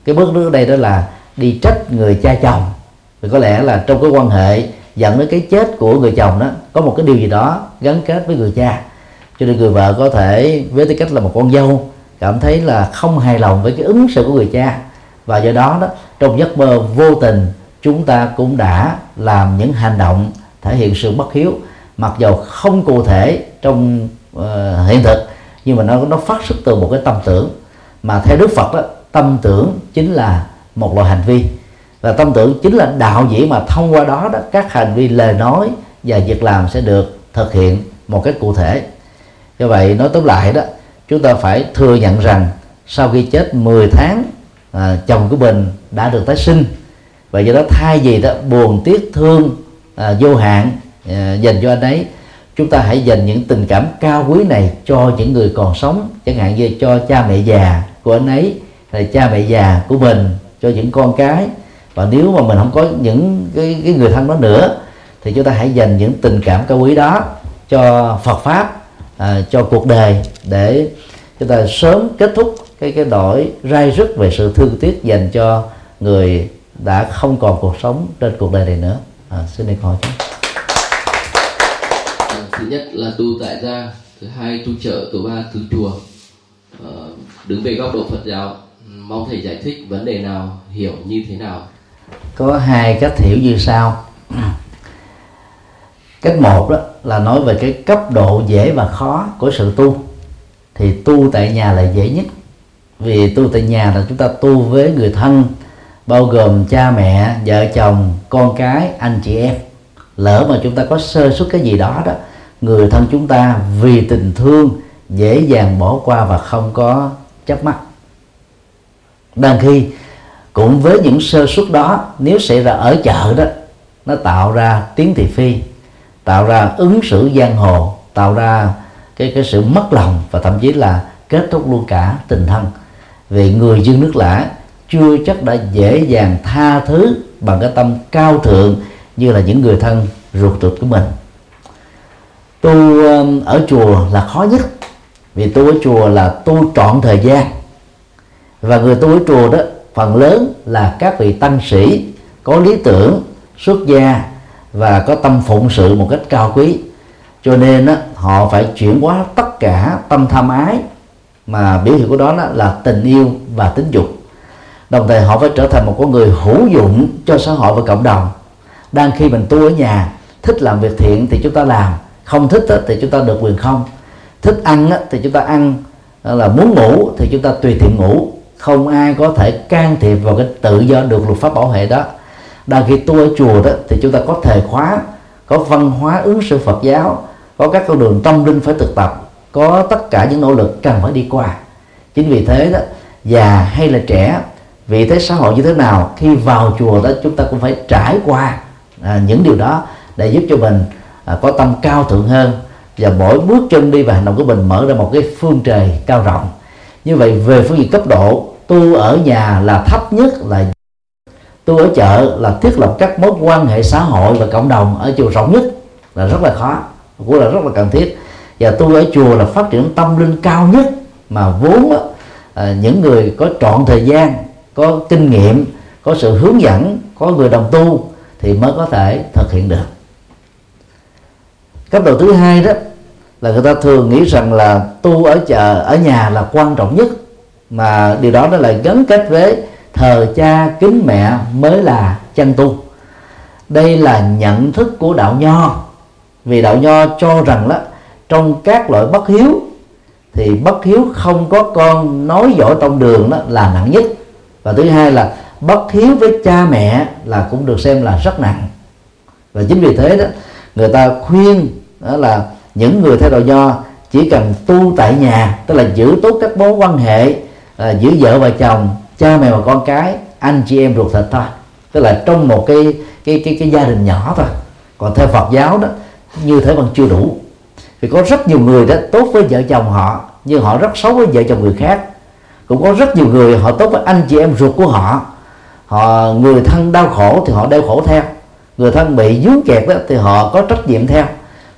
Cái bước nước đây đó là đi trách người cha chồng. Thì có lẽ là trong cái quan hệ dẫn đến cái chết của người chồng đó có một cái điều gì đó gắn kết với người cha. Cho nên người vợ có thể với tư cách là một con dâu cảm thấy là không hài lòng với cái ứng xử của người cha. Và do đó đó trong giấc mơ vô tình chúng ta cũng đã làm những hành động thể hiện sự bất hiếu. Mặc dầu không cụ thể trong uh, hiện thực nhưng mà nó nó phát xuất từ một cái tâm tưởng. Mà theo Đức Phật đó tâm tưởng chính là một loại hành vi. Và tâm tưởng chính là đạo diễn mà thông qua đó đó các hành vi lời nói và việc làm sẽ được thực hiện một cách cụ thể. Do vậy nói tóm lại đó chúng ta phải thừa nhận rằng sau khi chết 10 tháng à, chồng của mình đã được tái sinh và do đó thay vì đó buồn tiếc thương à, vô hạn à, dành cho anh ấy chúng ta hãy dành những tình cảm cao quý này cho những người còn sống chẳng hạn như cho cha mẹ già của anh ấy hay cha mẹ già của mình cho những con cái. Và nếu mà mình không có những cái, cái người thân đó nữa thì chúng ta hãy dành những tình cảm cao quý đó cho Phật pháp à, cho cuộc đời để chúng ta sớm kết thúc cái cái đổi rai rứt về sự thương tiếc dành cho người đã không còn cuộc sống trên cuộc đời này nữa. À, xin được hỏi chứ à, thứ nhất là tu tại gia thứ hai tu trợ thứ ba tu chùa. À, đứng về góc độ Phật giáo mong thầy giải thích vấn đề nào hiểu như thế nào? Có hai cách hiểu như sau. Cách một đó là nói về cái cấp độ dễ và khó của sự tu. Thì tu tại nhà là dễ nhất vì tu tại nhà là chúng ta tu với người thân, bao gồm cha mẹ, vợ chồng, con cái, anh chị em. Lỡ mà chúng ta có sơ suất cái gì đó đó, người thân chúng ta vì tình thương dễ dàng bỏ qua và không có chấp mắt. Đang khi cũng với những sơ suất đó, nếu xảy ra ở chợ đó, nó tạo ra tiếng thị phi, tạo ra ứng xử giang hồ, tạo ra cái cái sự mất lòng và thậm chí là kết thúc luôn cả tình thân vì người dân nước lã chưa chắc đã dễ dàng tha thứ bằng cái tâm cao thượng như là những người thân ruột thịt của mình. Tu um, ở chùa là khó nhất vì tu ở chùa là tu trọn thời gian. Và người tu ở chùa đó phần lớn là các vị tăng sĩ có lý tưởng xuất gia và có tâm phụng sự một cách cao quý. Cho nên đó, họ phải chuyển hóa tất cả tâm tham ái mà biểu hiện của đó, đó là tình yêu và tính dục. Đồng thời họ phải trở thành một con người hữu dụng cho xã hội và cộng đồng. Đang khi mình tu ở nhà thích làm việc thiện thì chúng ta làm không thích thì chúng ta được quyền không. Thích ăn thì chúng ta ăn là muốn ngủ thì chúng ta tùy tiện ngủ. Không ai có thể can thiệp vào cái tự do được luật pháp bảo vệ đó. Đang khi tu ở chùa đó thì chúng ta có thời khóa có văn hóa ứng xử Phật giáo có các con đường tâm linh phải thực tập có tất cả những nỗ lực cần phải đi qua. Chính vì thế đó già hay là trẻ vị thế xã hội như thế nào khi vào chùa đó chúng ta cũng phải trải qua à, những điều đó để giúp cho mình à, có tâm cao thượng hơn. Và mỗi bước chân đi và hành động của mình mở ra một cái phương trời cao rộng. Như vậy về phương diện cấp độ tu ở nhà là thấp nhất là tu ở chợ là thiết lập các mối quan hệ xã hội và cộng đồng ở chiều rộng nhất là rất là khó cũng là rất là cần thiết và tu ở chùa là phát triển tâm linh cao nhất mà vốn à, những người có trọn thời gian có kinh nghiệm có sự hướng dẫn có người đồng tu thì mới có thể thực hiện được. Cấp độ thứ hai đó là người ta thường nghĩ rằng là tu ở chợ ở nhà là quan trọng nhất mà điều đó nó lại gắn kết với thờ cha kính mẹ mới là chân tu. Đây là nhận thức của đạo nho. Vì đạo nho cho rằng đó trong các loại bất hiếu thì bất hiếu không có con nói giỏi trong đường đó là nặng nhất. Và thứ hai là bất hiếu với cha mẹ là cũng được xem là rất nặng. Và chính vì thế đó người ta khuyên đó là những người theo đạo nho chỉ cần tu tại nhà tức là giữ tốt các mối quan hệ à, giữ vợ và chồng cha mẹ và con cái anh chị em ruột thịt thôi. Tức là trong một cái cái cái cái gia đình nhỏ thôi. Còn theo Phật giáo đó như thế vẫn chưa đủ vì có rất nhiều người đó tốt với vợ chồng họ, nhưng họ rất xấu với vợ chồng người khác. Cũng có rất nhiều người họ tốt với anh chị em ruột của họ. Họ, người thân đau khổ thì họ đau khổ theo. Người thân bị dướng kẹt đó thì họ có trách nhiệm theo.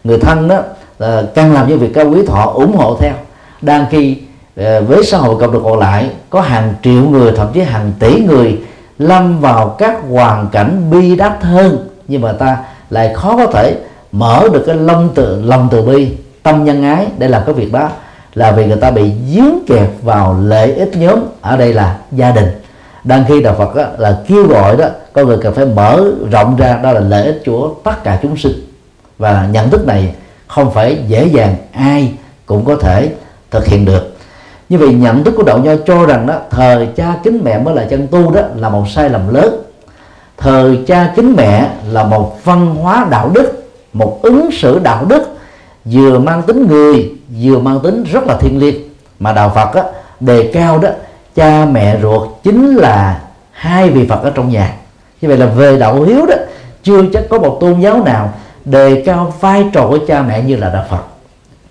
Người thân đó là ờ, càng làm những việc cao quý họ ủng hộ theo. Đang khi ờ, với xã hội cộng đồng còn lại, có hàng triệu người, thậm chí hàng tỷ người lâm vào các hoàn cảnh bi đát hơn. Nhưng mà ta lại khó có thể mở được cái lòng từ lòng từ bi tâm nhân ái để làm cái việc đó là vì người ta bị dướng kẹt vào lợi ích nhóm ở đây là gia đình. Đang khi đạo Phật đó, là kêu gọi đó con người cần phải mở rộng ra đó là lợi ích của tất cả chúng sinh. Và nhận thức này không phải dễ dàng ai cũng có thể thực hiện được. Như vậy nhận thức của đạo nho cho rằng đó thờ cha kính mẹ mới là chân tu đó là một sai lầm lớn. Thờ cha kính mẹ là một văn hóa đạo đức một ứng xử đạo đức vừa mang tính người vừa mang tính rất là thiêng liêng. Mà đạo Phật á, đề cao đó cha mẹ ruột chính là hai vị Phật ở trong nhà. Như vậy là về đạo hiếu đó chưa chắc có một tôn giáo nào đề cao vai trò của cha mẹ như là đạo Phật.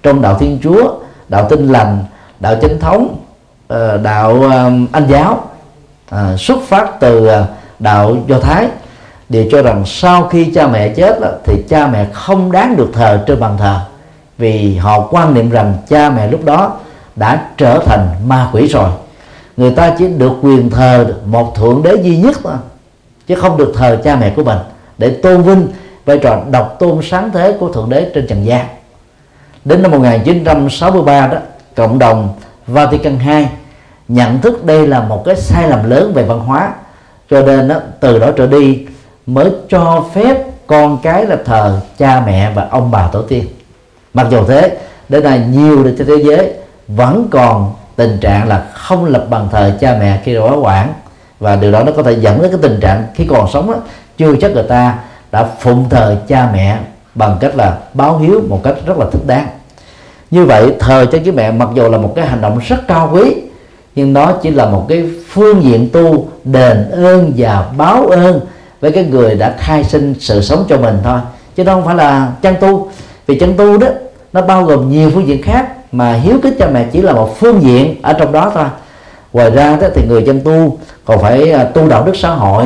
Trong đạo Thiên Chúa đạo Tinh lành đạo chính thống ờ, đạo ờ, Anh giáo ờ, xuất phát từ đạo Do Thái đều cho rằng sau khi cha mẹ chết thì cha mẹ không đáng được thờ trên bàn thờ. Vì họ quan niệm rằng cha mẹ lúc đó đã trở thành ma quỷ rồi. Người ta chỉ được quyền thờ một thượng đế duy nhất thôi chứ không được thờ cha mẹ của mình để tôn vinh vai trò độc tôn sáng thế của thượng đế trên trần gian. Đến năm 1963 đó cộng đồng Vatican II nhận thức đây là một cái sai lầm lớn về văn hóa cho nên đó, từ đó trở đi mới cho phép con cái là thờ cha mẹ và ông bà tổ tiên. Mặc dù thế đến nay nhiều trên thế giới vẫn còn tình trạng là không lập bàn thờ cha mẹ khi quá quản và điều đó nó có thể dẫn đến cái tình trạng khi còn sống đó, chưa chắc người ta đã phụng thờ cha mẹ bằng cách là báo hiếu một cách rất là thích đáng. Như vậy thờ cho cái mẹ mặc dù là một cái hành động rất cao quý nhưng nó chỉ là một cái phương diện tu đền ơn và báo ơn với cái người đã khai sinh sự sống cho mình thôi. Chứ nó không phải là chân tu. Vì chân tu đó nó bao gồm nhiều phương diện khác mà hiếu kính cha mẹ chỉ là một phương diện ở trong đó thôi. Ngoài ra đó, thì người chân tu còn phải à, tu đạo đức xã hội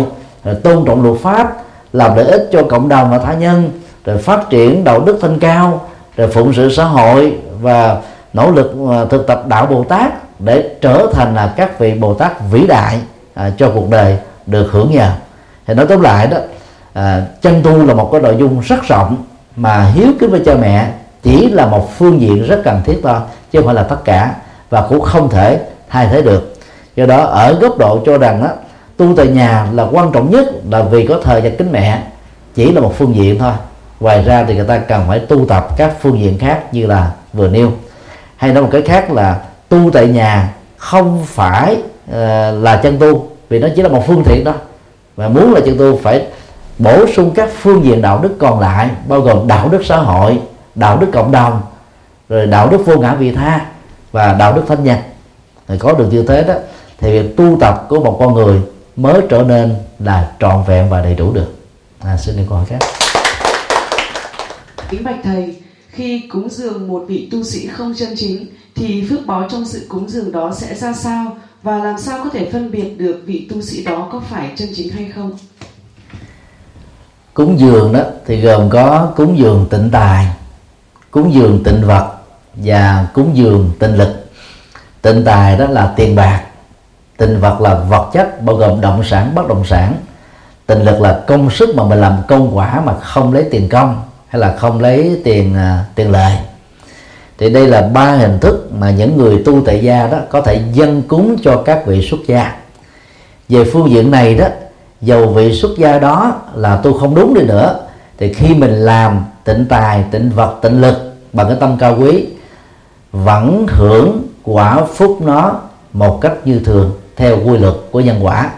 tôn trọng luật pháp làm lợi ích cho cộng đồng và tha nhân rồi phát triển đạo đức thanh cao rồi phụng sự xã hội và nỗ lực à, thực tập đạo bồ tát để trở thành là các vị bồ tát vĩ đại à, cho cuộc đời được hưởng nhờ thì nói tóm lại đó à, chân tu là một cái nội dung rất rộng mà hiếu kính với cha mẹ chỉ là một phương diện rất cần thiết thôi chứ không phải là tất cả và cũng không thể thay thế được. Do đó ở góc độ cho rằng đó, tu tại nhà là quan trọng nhất là vì có thời gian kính mẹ chỉ là một phương diện thôi. Ngoài ra thì người ta cần phải tu tập các phương diện khác như là vừa nêu. Hay nói một cái khác là tu tại nhà không phải uh, là chân tu vì nó chỉ là một phương tiện đó và muốn là chúng tôi phải bổ sung các phương diện đạo đức còn lại bao gồm đạo đức xã hội đạo đức cộng đồng rồi đạo đức vô ngã vị tha và đạo đức thanh nhân. Thì có được như thế đó thì việc tu tập của một con người mới trở nên là trọn vẹn và đầy đủ được. À, xin được câu hỏi khác kính bạch thầy khi cúng dường một vị tu sĩ không chân chính thì phước báo trong sự cúng dường đó sẽ ra sao? Và làm sao có thể phân biệt được vị tu sĩ đó có phải chân chính hay không? Cúng dường đó thì gồm có cúng dường tịnh tài cúng dường tịnh vật và cúng dường tịnh lực. Tịnh tài đó là tiền bạc tịnh vật là vật chất bao gồm động sản bất động sản. Tịnh lực là công sức mà mình làm công quả mà không lấy tiền công hay là không lấy tiền uh, tiền lời thì đây là ba hình thức mà những người tu tại gia đó có thể dân cúng cho các vị xuất gia. Về phương diện này đó dầu vị xuất gia đó là tu không đúng đi nữa thì khi mình làm tịnh tài tịnh vật tịnh lực bằng cái tâm cao quý vẫn hưởng quả phúc nó một cách như thường theo quy luật của nhân quả.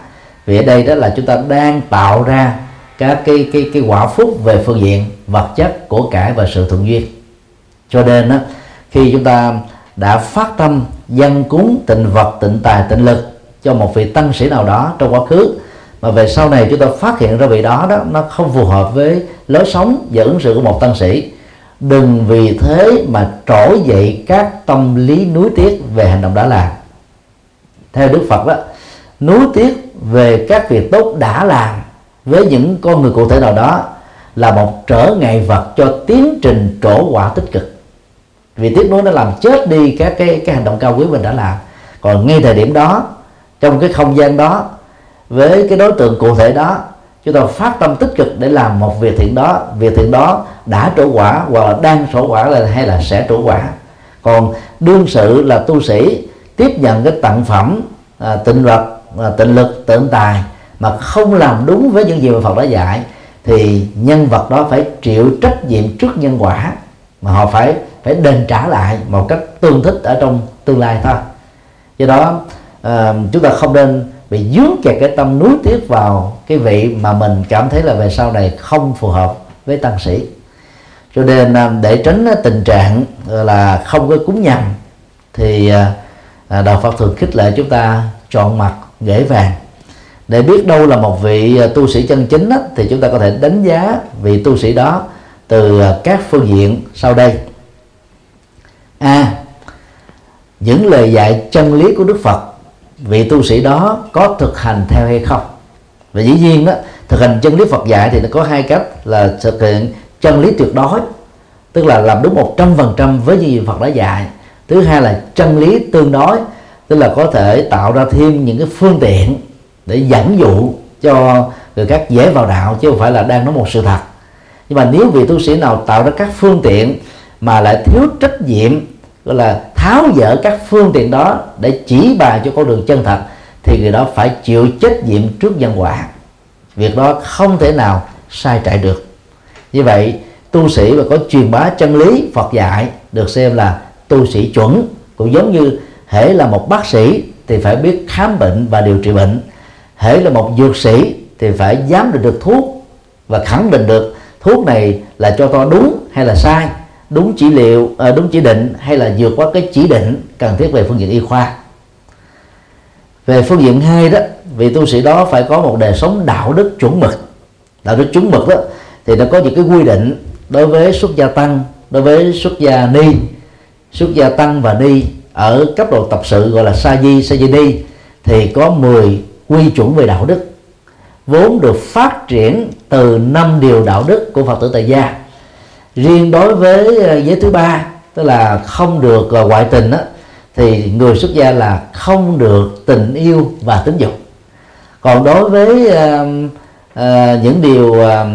Vì ở đây đó là chúng ta đang tạo ra các cái cái cái quả phúc về phương diện vật chất của cải và sự thuận duyên. Cho nên đó, khi chúng ta đã phát tâm, dân cúng, tịnh vật, tịnh tài, tịnh lực cho một vị tăng sĩ nào đó trong quá khứ, mà về sau này chúng ta phát hiện ra vị đó đó, nó không phù hợp với lối sống và ứng xử của một tăng sĩ. Đừng vì thế mà trỗi dậy các tâm lý nuối tiếc về hành động đã làm. Theo đức phật đó, nuối tiếc về các việc tốt đã làm với những con người cụ thể nào đó là một trở ngại vật cho tiến trình trổ quả tích cực vì tiếc nuối nó làm chết đi các cái cái hành động cao quý mình đã làm. Còn ngay thời điểm đó trong cái không gian đó với cái đối tượng cụ thể đó chúng ta phát tâm tích cực để làm một việc thiện đó. Việc thiện đó đã trổ quả hoặc là đang trổ quả là hay là sẽ trổ quả. Còn đương sự là tu sĩ tiếp nhận cái tặng phẩm à, tịnh vật à, tịnh lực tịnh tài mà không làm đúng với những gì mà Phật đã dạy thì nhân vật đó phải chịu trách nhiệm trước nhân quả mà họ phải phải đền trả lại một cách tương thích ở trong tương lai thôi. Do đó à, chúng ta không nên bị dướng kẹt cái tâm nuối tiếc vào cái vị mà mình cảm thấy là về sau này không phù hợp với tăng sĩ. Cho nên ờ, để tránh tình trạng ờ, là không có cúng nhầm thì à, đạo Phật thường khích lệ chúng ta chọn mặt ghế vàng. Để biết đâu là một vị tu sĩ chân chính đó, thì chúng ta có thể đánh giá vị tu sĩ đó từ các phương diện sau đây a những lời dạy chân lý của đức phật, vị tu sĩ đó có thực hành theo hay không? Và dĩ nhiên đó thực hành chân lý phật dạy thì nó có hai cách là thực hiện chân lý tuyệt đối, tức là làm đúng một trăm phần trăm với những gì phật đã dạy. Thứ hai là chân lý tương đối, tức là có thể tạo ra thêm những cái phương tiện để dẫn dụ cho người khác dễ vào đạo, chứ không phải là đang nói một sự thật. Nhưng mà nếu vị tu sĩ nào tạo ra các phương tiện mà lại thiếu trách nhiệm gọi là tháo dỡ các phương tiện đó để chỉ bài cho con đường chân thật, thì người đó phải chịu trách nhiệm trước nhân quả. Việc đó không thể nào sai trại được. Như vậy, tu sĩ mà có truyền bá chân lý Phật dạy được xem là tu sĩ chuẩn, cũng giống như hễ là một bác sĩ thì phải biết khám bệnh và điều trị bệnh, hễ là một dược sĩ thì phải giám định được thuốc và khẳng định được thuốc này là cho to đúng hay là sai đúng chỉ liệu à, đúng chỉ định hay là vượt qua cái chỉ định cần thiết về phương diện y khoa. Về phương diện hai đó vị tu sĩ đó phải có một đời sống đạo đức chuẩn mực. Đạo đức chuẩn mực đó thì nó có những cái quy định đối với xuất gia tăng đối với xuất gia ni. Xuất gia tăng và ni ở cấp độ tập sự gọi là sa di sa di ni thì có 10 quy chuẩn về đạo đức vốn được phát triển từ năm điều đạo đức của phật tử tại gia riêng đối với ờ, giới thứ ba tức là không được ờ, ngoại tình đó, thì người xuất gia là không được tình yêu và tính dục còn đối với uh, uh, những điều uh,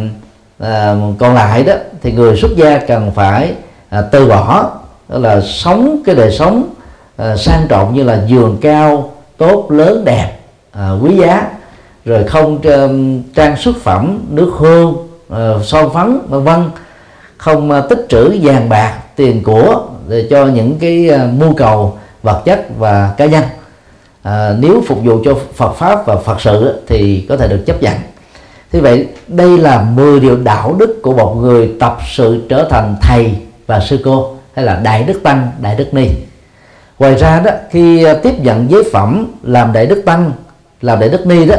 uh, còn lại đó thì người xuất gia cần phải uh, từ bỏ đó là sống cái đời sống uh, sang trọng như là giường cao tốt lớn đẹp uh, quý giá rồi không uh, trang xuất phẩm nước hương uh, son phấn vân vân không ờ, tích trữ vàng bạc tiền của để cho những cái ờ, mưu cầu vật chất và cá nhân. À, nếu phục vụ cho Phật pháp và Phật sự thì có thể được chấp nhận. Thế vậy đây là 10 điều đạo đức của một người tập sự trở thành thầy và sư cô hay là đại đức tăng đại đức ni. Ngoài ra đó khi tiếp nhận giới phẩm làm đại đức tăng làm đại đức ni đó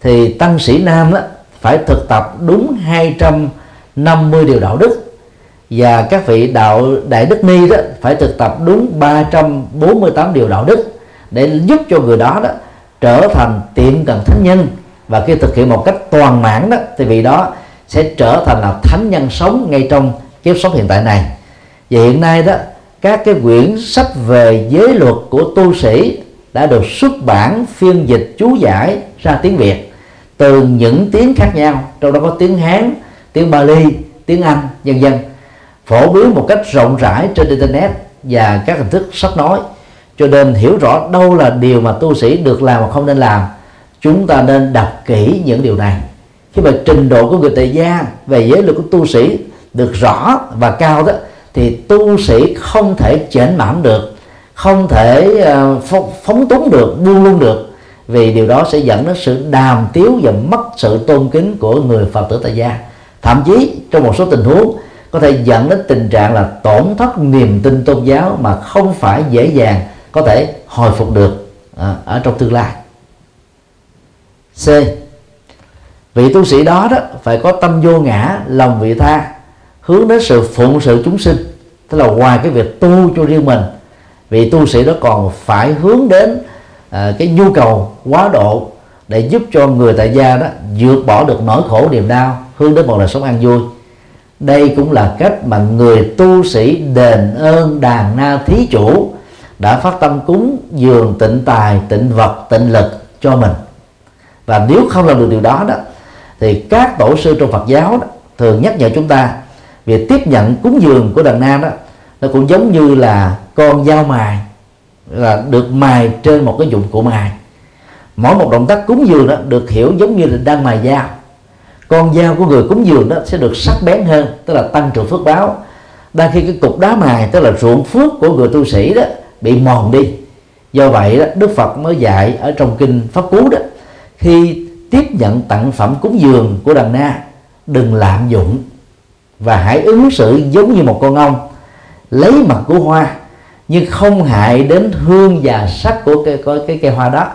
thì tăng sĩ nam đó phải thực tập đúng 250 điều đạo đức và các vị đạo đại đức ni đó phải thực tập đúng 348 điều đạo đức để giúp cho người đó đó trở thành tiệm cận thánh nhân. Và khi thực hiện một cách toàn mãn đó, thì vị đó sẽ trở thành là thánh nhân sống ngay trong kiếp sống hiện tại này. Và hiện nay đó, các cái quyển sách về giới luật của tu sĩ đã được xuất bản phiên dịch chú giải ra tiếng Việt từ những tiếng khác nhau. Trong đó có tiếng Hán, tiếng Bali, tiếng Anh, vân vân phổ biến một cách rộng rãi trên internet và các hình thức sách nói. Cho nên hiểu rõ đâu là điều mà tu sĩ được làm và không nên làm chúng ta nên đọc kỹ những điều này. Khi mà trình độ của người tại gia về giới luật của tu sĩ được rõ và cao đó thì tu sĩ không thể chểnh mãn được không thể uh, phóng túng được buông lung được vì điều đó sẽ dẫn đến sự đàm tiếu và mất sự tôn kính của người phật tử tại gia. Thậm chí trong một số tình huống có thể dẫn đến tình trạng là tổn thất niềm tin tôn giáo mà không phải dễ dàng có thể hồi phục được à, ở trong tương lai. C. Vị tu sĩ đó đó phải có tâm vô ngã lòng vị tha hướng đến sự phụng sự chúng sinh. Tức là ngoài cái việc tu cho riêng mình vị tu sĩ đó còn phải hướng đến à, cái nhu cầu quá độ để giúp cho người tại gia đó vượt bỏ được nỗi khổ niềm đau hướng đến một đời sống an vui đây cũng là cách mà người tu sĩ đền ơn đàn na thí chủ đã phát tâm cúng dường tịnh tài tịnh vật tịnh lực cho mình. Và nếu không làm được điều đó đó thì các tổ sư trong Phật giáo đó, thường nhắc nhở chúng ta việc tiếp nhận cúng dường của đàn nam đó nó cũng giống như là con dao mài là được mài trên một cái dụng cụ mài. Mỗi một động tác cúng dường đó được hiểu giống như là đang mài dao con dao của người cúng dường đó sẽ được sắc bén hơn tức là tăng trưởng phước báo. Đang khi cái cục đá mài tức là ruộng phước của người tu sĩ đó bị mòn đi. Do vậy đó đức phật mới dạy ở trong kinh pháp cú đó khi tiếp nhận tặng phẩm cúng dường của đàn na đừng lạm dụng và hãy ứng xử giống như một con ong lấy mặt của hoa nhưng không hại đến hương và sắc của cái, cái, cái cây hoa đó.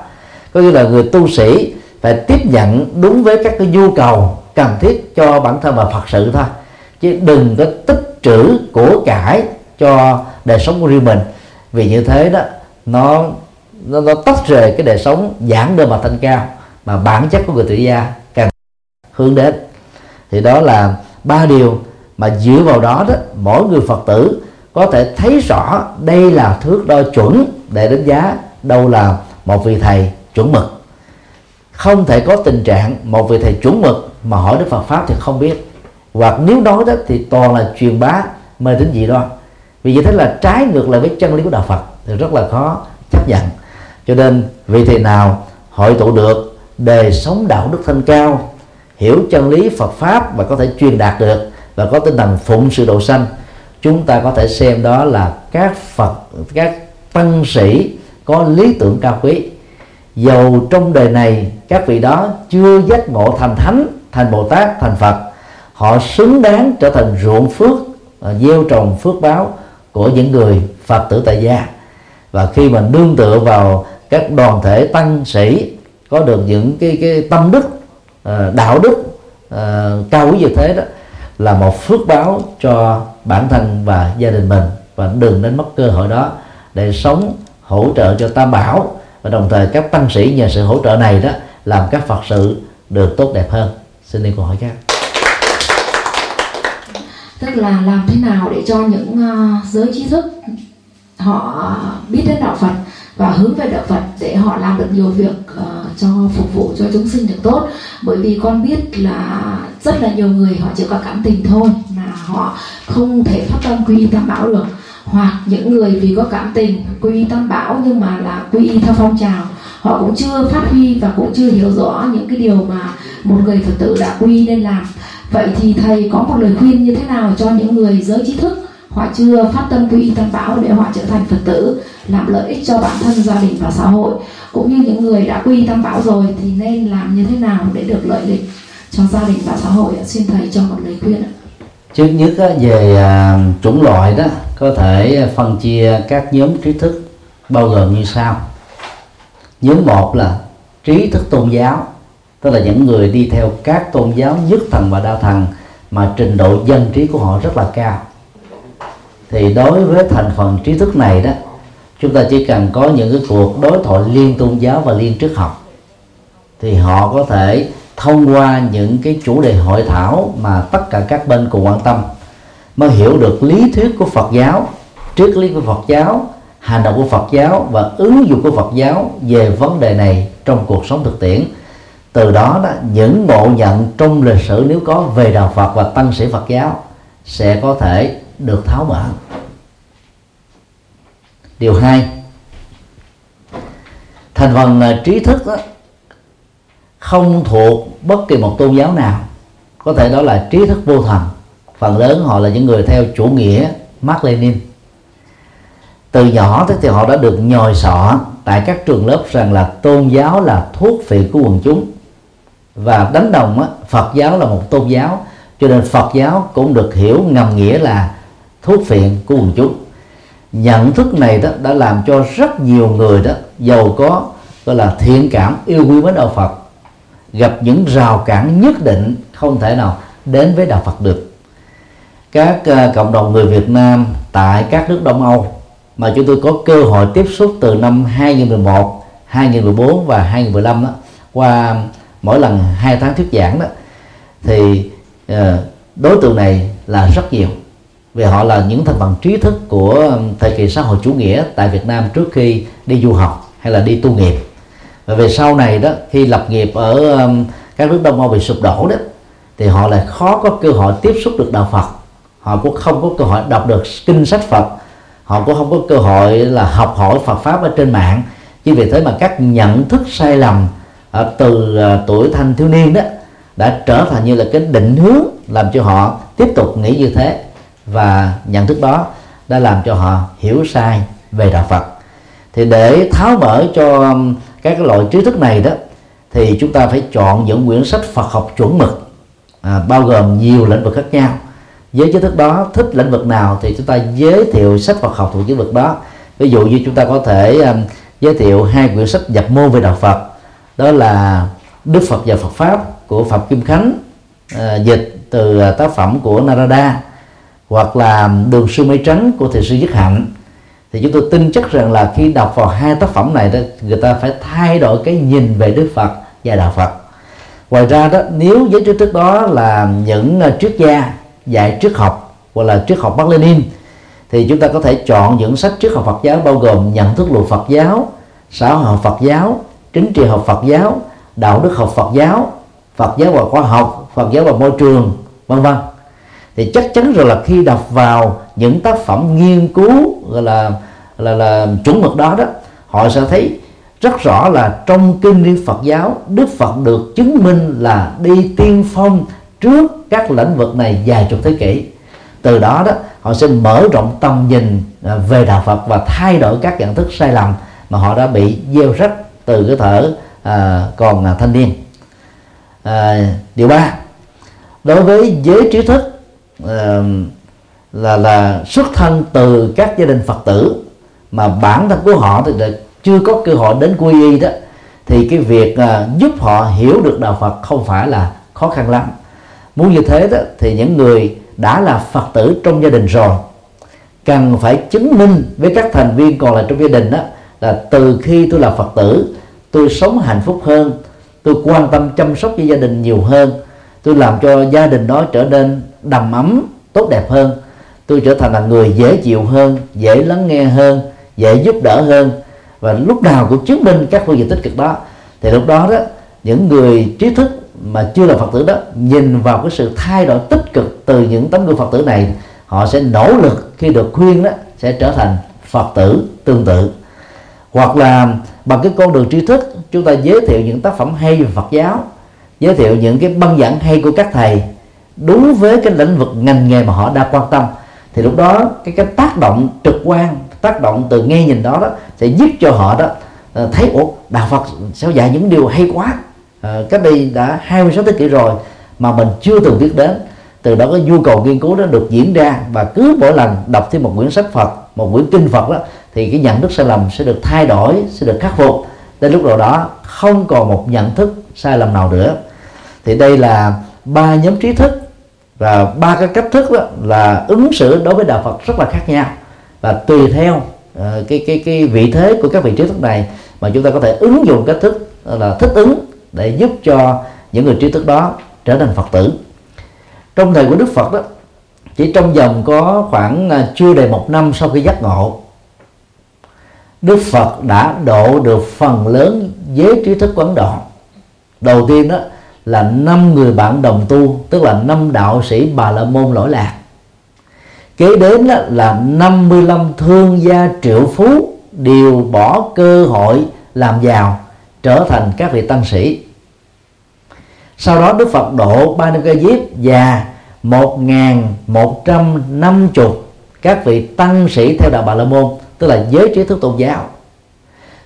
Có nghĩa là người tu sĩ phải tiếp nhận đúng với các cái nhu cầu cần thiết cho bản thân và phật sự thôi. Chứ đừng có tích trữ của cải cho đời sống của riêng mình. Vì như thế đó nó nó, nó tách rời cái đời sống giản đơn mà thanh cao mà bản chất của người tự gia cần hướng đến. Thì đó là ba điều mà dựa vào đó đó mỗi người phật tử có thể thấy rõ đây là thước đo chuẩn để đánh giá đâu là một vị thầy chuẩn mực. Không thể có tình trạng một vị thầy chuẩn mực mà hỏi đức phật pháp thì không biết. Hoặc nếu nói đó thì toàn là truyền bá mê tín dị đoan. Vì vậy thế là trái ngược lại với chân lý của đạo phật thì rất là khó chấp nhận. Cho nên vị thầy nào hội tụ được đề sống đạo đức thanh cao, hiểu chân lý phật pháp và có thể truyền đạt được và có tinh thần phụng sự độ sanh, chúng ta có thể xem đó là các phật, các tăng sĩ có lý tưởng cao quý. Dầu trong đời này các vị đó chưa giác ngộ thành thánh thành bồ tát, thành phật. Họ xứng đáng trở thành ruộng phước à, gieo trồng phước báo của những người phật tử tại gia. Và khi mà nương tựa vào các đoàn thể tăng sĩ, có được những cái cái tâm đức à, đạo đức à, cao quý như thế đó, là một phước báo cho bản thân và gia đình mình. Và đừng nên mất cơ hội đó để sống hỗ trợ cho tam bảo. Và đồng thời các tăng sĩ nhờ sự hỗ trợ này đó, làm các phật sự được tốt đẹp hơn xin đi câu hỏi khác. Tức là làm thế nào để cho những uh, giới trí thức họ biết đến đạo Phật và hướng về đạo Phật để họ làm được nhiều việc uh, cho phục vụ cho chúng sinh được tốt? Bởi vì con biết là rất là nhiều người họ chỉ có cảm tình thôi mà họ không thể phát tâm quy y tam bảo được. Hoặc những người vì có cảm tình quy y tam bảo nhưng mà là quy y theo phong trào họ cũng chưa phát huy và cũng chưa hiểu rõ những cái điều mà một người phật tử đã quy nên làm. Vậy thì thầy có một lời khuyên như thế nào cho những người giới trí thức? Họ chưa phát tâm quy y tam bảo để họ trở thành phật tử, làm lợi ích cho bản thân, gia đình và xã hội. Cũng như những người đã quy y tam bảo rồi thì nên làm như thế nào để được lợi ích cho gia đình và xã hội xin thầy cho một lời khuyên ạ. Trước nhất về à, chủng loại đó, có thể à, phân chia các nhóm trí thức bao gồm như sau nhóm một là trí thức tôn giáo, tức là những người đi theo các tôn giáo nhất thần và đa thần mà trình độ dân trí của họ rất là cao. Thì đối với thành phần trí thức này đó, chúng ta chỉ cần có những cái cuộc đối thoại liên tôn giáo và liên triết học, thì họ có thể thông qua những cái chủ đề hội thảo mà tất cả các bên cùng quan tâm, mới hiểu được lý thuyết của Phật giáo, triết lý của Phật giáo hành động của Phật giáo và ứng dụng của Phật giáo về vấn đề này trong cuộc sống thực tiễn. Từ đó, đó những ngộ nhận trong lịch sử nếu có về đạo Phật và tăng sĩ Phật giáo sẽ có thể được tháo mở điều hai thành phần à, trí thức đó, không thuộc bất kỳ một tôn giáo nào. Có thể đó là trí thức vô thần. Phần lớn họ là những người theo chủ nghĩa Mark Lenin từ nhỏ thì họ đã được nhồi sọ tại các trường lớp rằng là tôn giáo là thuốc phiện của quần chúng. Và đánh đồng á, Phật giáo là một tôn giáo cho nên Phật giáo cũng được hiểu ngầm nghĩa là thuốc phiện của quần chúng. Nhận thức này đó đã làm cho rất nhiều người đó giàu có gọi là thiện cảm yêu quý với đạo Phật. Gặp những rào cản nhất định không thể nào đến với đạo Phật được. Các uh, cộng đồng người Việt Nam tại các nước Đông Âu mà chúng tôi có cơ hội tiếp xúc từ năm 2011, 2014 và 2015 đó, qua mỗi lần hai tháng thuyết giảng đó thì uh, đối tượng này là rất nhiều. Vì họ là những thành phần trí thức của thời kỳ xã hội chủ nghĩa tại Việt Nam trước khi đi du học hay là đi tu nghiệp. Và về sau này đó khi lập nghiệp ở các nước đông âu bị sụp đổ đó thì họ lại khó có cơ hội tiếp xúc được đạo phật. Họ cũng không có cơ hội đọc được kinh sách phật họ cũng không có cơ hội là học hỏi phật pháp ở trên mạng. Chính vì thế mà các nhận thức sai lầm ở từ à, tuổi thanh thiếu niên đó đã trở thành như là cái định hướng làm cho họ tiếp tục nghĩ như thế. Và nhận thức đó đã làm cho họ hiểu sai về đạo Phật. Thì để tháo mở cho các cái loại trí thức này đó thì chúng ta phải chọn những quyển sách Phật học chuẩn mực à, bao gồm nhiều lĩnh vực khác nhau với kiến thức đó thích lĩnh vực nào thì chúng ta giới thiệu sách Phật học thuộc lĩnh vực đó. Ví dụ như chúng ta có thể um, giới thiệu hai quyển sách nhập môn về đạo Phật. Đó là Đức Phật và Phật pháp của Phạm Kim Khánh à, dịch từ ờ, tác phẩm của Narada hoặc là um, Đường sư mây trắng của thiền sư Dứt Hạnh. Thì chúng tôi tin chắc rằng là khi đọc vào hai tác phẩm này đó người ta phải thay đổi cái nhìn về Đức Phật và đạo Phật. Ngoài ra đó nếu với trí thức đó là những à, triết gia dạy triết học, hoặc là triết học Mác Lênin thì chúng ta có thể chọn những sách triết học Phật giáo bao gồm nhận thức luật Phật giáo, xã hội học Phật giáo chính trị học Phật giáo, đạo đức học Phật giáo Phật giáo và khoa học, Phật giáo và môi trường, vân vân. Thì chắc chắn rồi là khi đọc vào những tác phẩm nghiên cứu, gọi là là là chuẩn mực đó đó, họ sẽ thấy rất rõ là trong kinh điển Phật giáo, Đức Phật được chứng minh là đi tiên phong trước các lĩnh vực này vài chục thế kỷ. Từ đó đó họ sẽ mở rộng tầm nhìn à, về đạo Phật và thay đổi các nhận thức sai lầm mà họ đã bị gieo rắc từ cái thở à, còn à, thanh niên. À, điều ba đối với giới trí thức à, là là xuất thân từ các gia đình Phật tử mà bản thân của họ thì chưa có cơ hội đến quy y đó thì cái việc à, giúp họ hiểu được đạo Phật không phải là khó khăn lắm muốn như thế đó, thì những người đã là Phật tử trong gia đình rồi, cần phải chứng minh với các thành viên còn lại trong gia đình đó, là từ khi tôi là Phật tử, tôi sống hạnh phúc hơn, tôi quan tâm chăm sóc cho gia đình nhiều hơn, tôi làm cho gia đình đó trở nên đầm ấm, tốt đẹp hơn, tôi trở thành là người dễ chịu hơn, dễ lắng nghe hơn, dễ giúp đỡ hơn. Và lúc nào cũng chứng minh các phương diện tích cực đó. Thì lúc đó đó, những người trí thức mà chưa là phật tử đó, nhìn vào cái sự thay đổi tích cực từ những tấm gương phật tử này, họ sẽ nỗ lực khi được khuyên đó, sẽ trở thành phật tử tương tự. Hoặc là bằng cái con đường tri thức, chúng ta giới thiệu những tác phẩm hay về Phật giáo, giới thiệu những cái băng giảng hay của các thầy, đúng với cái lĩnh vực ngành nghề mà họ đang quan tâm, thì lúc đó cái cái tác động trực quan, tác động từ nghe nhìn đó đó, sẽ giúp cho họ đó ờ, thấy, ủa, đạo Phật sao dạy những điều hay quá à, cách đây đã 26 thế kỷ rồi mà mình chưa từng biết đến. Từ đó cái nhu cầu nghiên cứu đó được diễn ra và cứ mỗi lần đọc thêm một quyển sách Phật một quyển kinh Phật đó thì cái nhận thức sai lầm sẽ được thay đổi sẽ được khắc phục. Đến lúc nào đó không còn một nhận thức sai lầm nào nữa. Thì đây là ba nhóm trí thức và ba cái cách thức đó là ứng xử đối với đạo Phật rất là khác nhau. Và tùy theo uh, cái cái cái vị thế của các vị trí thức này mà chúng ta có thể ứng dụng cách thức là thích ứng để giúp cho những người trí thức đó trở thành Phật tử. Trong thời của Đức Phật đó, chỉ trong vòng có khoảng à, chưa đầy một năm sau khi giác ngộ, Đức Phật đã độ được phần lớn giới trí thức quán Độ. Đầu tiên đó là năm người bạn đồng tu, tức là năm đạo sĩ bà la môn lỗi lạc. Kế đến đó là 55 thương gia triệu phú đều bỏ cơ hội làm giàu, trở thành các vị tăng sĩ sau đó Đức Phật độ ba ni ca diếp và 1150 các vị tăng sĩ theo đạo Bà La Môn tức là giới trí thức tôn giáo.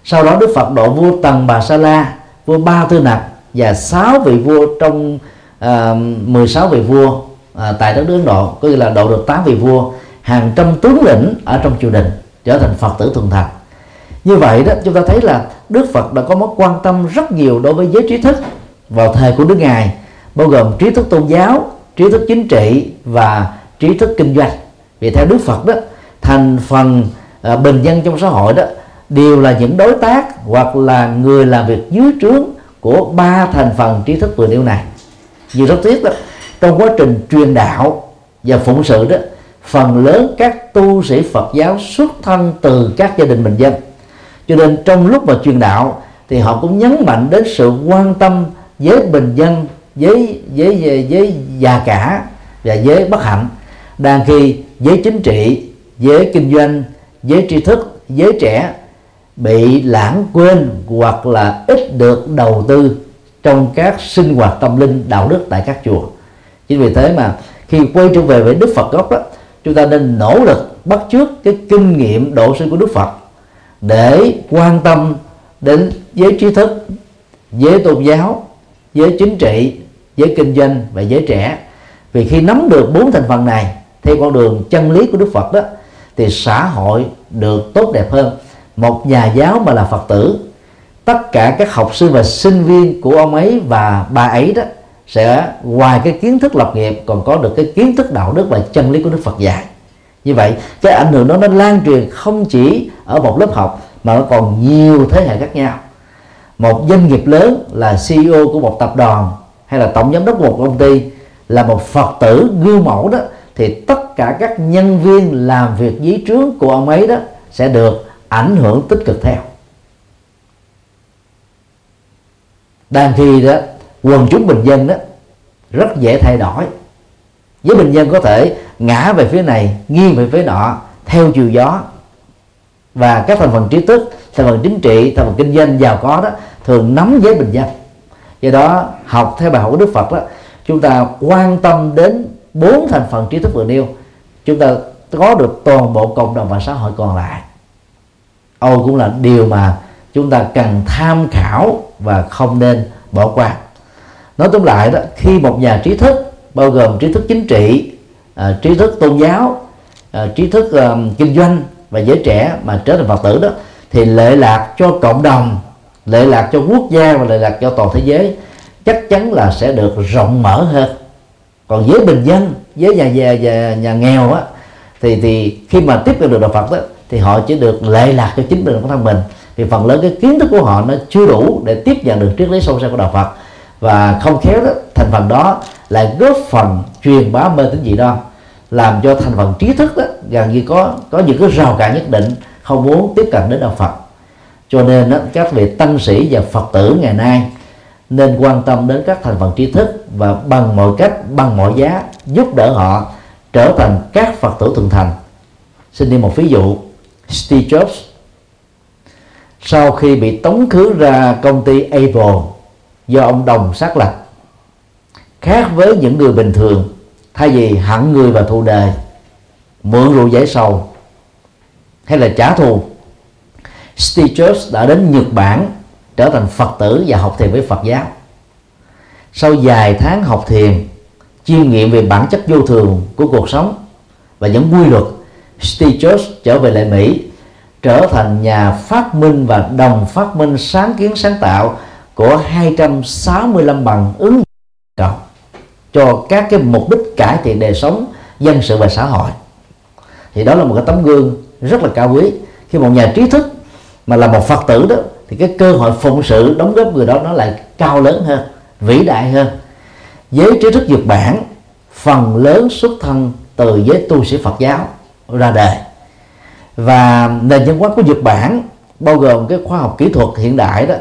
Sau đó Đức Phật độ vua Tần Bà Sa La vua Ba Tư Nặc và sáu vị vua trong ờ, uh, 16 vị vua uh, tại đất nước Ấn Độ có nghĩa là độ được 8 vị vua hàng trăm tướng lĩnh ở trong triều đình trở thành Phật tử thuần thành. Như vậy đó chúng ta thấy là Đức Phật đã có mối quan tâm rất nhiều đối với giới trí thức vào thời của Đức Ngài bao gồm trí thức tôn giáo trí thức chính trị và trí thức kinh doanh. Vì theo Đức Phật đó thành phần à, bình dân trong xã hội đó đều là những đối tác hoặc là người làm việc dưới trướng của ba thành phần trí thức vừa nêu này. Vì rất tiếc đó trong quá trình truyền đạo và phụng sự đó phần lớn các tu sĩ Phật giáo xuất thân từ các gia đình bình dân. Cho nên trong lúc mà truyền đạo thì họ cũng nhấn mạnh đến sự quan tâm giới bình dân giới giới giới, giới già cả và giới bất hạnh. Đang khi giới chính trị giới kinh doanh giới tri thức giới trẻ bị lãng quên hoặc là ít được đầu tư trong các sinh hoạt tâm linh đạo đức tại các chùa. Chính vì thế mà khi quay trở về với đức phật gốc đó chúng ta nên nỗ lực bắt chước cái kinh nghiệm độ sinh của đức phật để quan tâm đến giới trí thức giới tôn giáo giới chính trị, giới kinh doanh và giới trẻ. Vì khi nắm được bốn thành phần này, theo con đường chân lý của đức phật đó, thì xã hội được tốt đẹp hơn. Một nhà giáo mà là phật tử, tất cả các học sinh và sinh viên của ông ấy và bà ấy đó sẽ ngoài cái kiến thức lập nghiệp, còn có được cái kiến thức đạo đức và chân lý của đức phật dạy. Như vậy, cái ảnh hưởng đó nó lan truyền không chỉ ở một lớp học, mà nó còn nhiều thế hệ khác nhau một doanh nghiệp lớn là CEO của một tập đoàn hay là tổng giám đốc của một công ty là một phật tử gương mẫu đó, thì tất cả các nhân viên làm việc dưới trướng của ông ấy đó sẽ được ảnh hưởng tích cực theo. Đang khi đó, quần chúng bình dân đó rất dễ thay đổi. Với bình dân có thể ngã về phía này, nghiêng về phía nọ, theo chiều gió. Và các thành phần trí thức, thành phần chính trị, thành phần kinh doanh giàu có đó thường nắm giới bình dân. Do đó học theo bài học của đức phật đó chúng ta quan tâm đến bốn thành phần trí thức vừa nêu. Chúng ta có được toàn bộ cộng đồng và xã hội còn lại. Âu cũng là điều mà chúng ta cần tham khảo và không nên bỏ qua. Nói tóm lại đó khi một nhà trí thức bao gồm trí thức chính trị à, trí thức tôn giáo à, trí thức à, kinh doanh và giới trẻ mà trở thành phật tử đó thì lệ lạc cho cộng đồng lệ lạc cho quốc gia và lệ lạc cho toàn thế giới chắc chắn là sẽ được rộng mở hơn. Còn với bình dân với nhà già, nhà, nhà nghèo á thì thì khi mà tiếp cận được đạo Phật đó thì họ chỉ được lệ lạc cho chính mình bản thân mình. Thì phần lớn cái kiến thức của họ nó chưa đủ để tiếp nhận được triết lý sâu xa của đạo Phật. Và không khéo đó thành phần đó lại góp phần truyền bá mê tín dị đoan làm cho thành phần trí thức đó gần như có có những cái rào cản nhất định không muốn tiếp cận đến đạo Phật cho nên đó, các vị tăng sĩ và Phật tử ngày nay nên quan tâm đến các thành phần trí thức và bằng mọi cách bằng mọi giá giúp đỡ họ trở thành các Phật tử thượng thành. Xin đi một ví dụ Steve Jobs. Sau khi bị tống khứ ra công ty Apple do ông đồng xác lập khác với những người bình thường thay vì hận người và thù đề, mượn rượu giải sầu hay là trả thù Steve Jobs đã đến Nhật Bản trở thành Phật tử và học thiền với Phật giáo. Sau vài tháng học thiền, chiêm nghiệm về bản chất vô thường của cuộc sống và những quy luật Steve Jobs trở về lại Mỹ, trở thành nhà phát minh và đồng phát minh sáng kiến sáng tạo của 265 bằng ứng cầu cho các cái mục đích cải thiện đời sống, dân sự và xã hội. Thì đó là một cái tấm gương rất là cao quý khi một nhà trí thức mà là một phật tử đó, thì cái cơ hội phụng sự đóng góp người đó nó lại cao lớn hơn, vĩ đại hơn. Giới trí thức Nhật Bản, phần lớn xuất thân từ giới tu sĩ Phật giáo ra đời. Và nền văn hóa của Nhật Bản, bao gồm cái khoa học kỹ thuật hiện đại đó,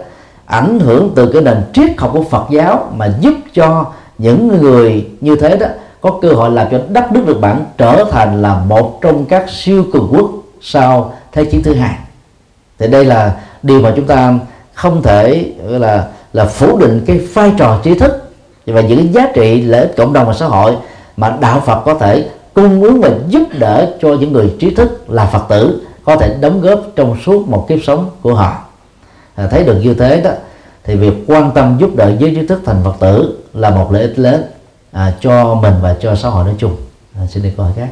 ảnh hưởng từ cái nền triết học của Phật giáo mà giúp cho những người như thế đó có cơ hội làm cho đất nước Nhật Bản trở thành là một trong các siêu cường quốc sau thế chiến thứ hai thì đây là điều mà chúng ta không thể là là phủ định cái vai trò trí thức và những giá trị lợi ích cộng đồng và xã hội mà đạo Phật có thể cung ứng và giúp đỡ cho những người trí thức là Phật tử có thể đóng góp trong suốt một kiếp sống của họ. À, thấy được như thế đó thì việc quan tâm giúp đỡ giới trí thức thành Phật tử là một lợi ích lớn à, cho mình và cho xã hội nói chung. À, xin đi câu hỏi khác.